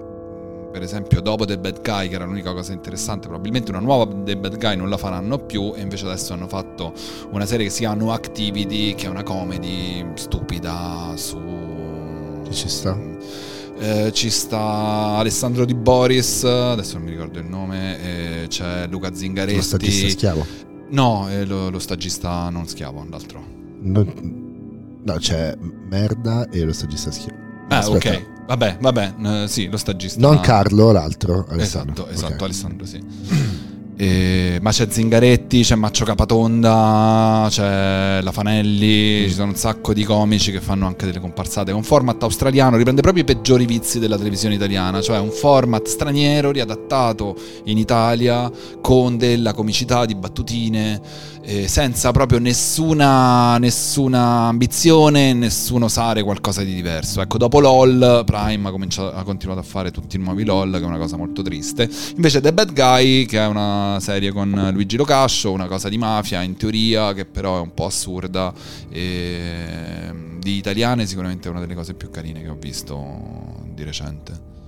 per esempio dopo The Bad Guy che era l'unica cosa interessante probabilmente una nuova The Bad Guy non la faranno più e invece adesso hanno fatto una serie che si chiama No Activity che è una comedy stupida su ci sta? Eh, ci sta Alessandro Di Boris adesso non mi ricordo il nome eh, c'è Luca Lo stagista Zingaretti schiavo. no è lo, lo stagista non schiavo l'altro Non- No, c'è merda e lo stagista schiavo. ah ok vabbè vabbè eh, sì lo stagista Non Carlo, l'altro. Alessandro. Esatto, esatto, Ok. Alessandro, sì. E- ma c'è Zingaretti, c'è Maccio Capatonda, c'è La Fanelli, ci sono un sacco di comici che fanno anche delle comparsate. È un format australiano, riprende proprio i peggiori vizi della televisione italiana, cioè un format straniero riadattato in Italia con della comicità di battutine, eh, senza proprio nessuna, nessuna ambizione, nessun osare qualcosa di diverso. Ecco, dopo LOL, Prime ha, ha continuato a fare tutti i nuovi LOL, che è una cosa molto triste. Invece The Bad Guy, che è una serie con Luigi Locascio, una cosa di mafia in teoria, che però è un po' assurda, e di italiane sicuramente è una delle cose più carine che ho visto di recente.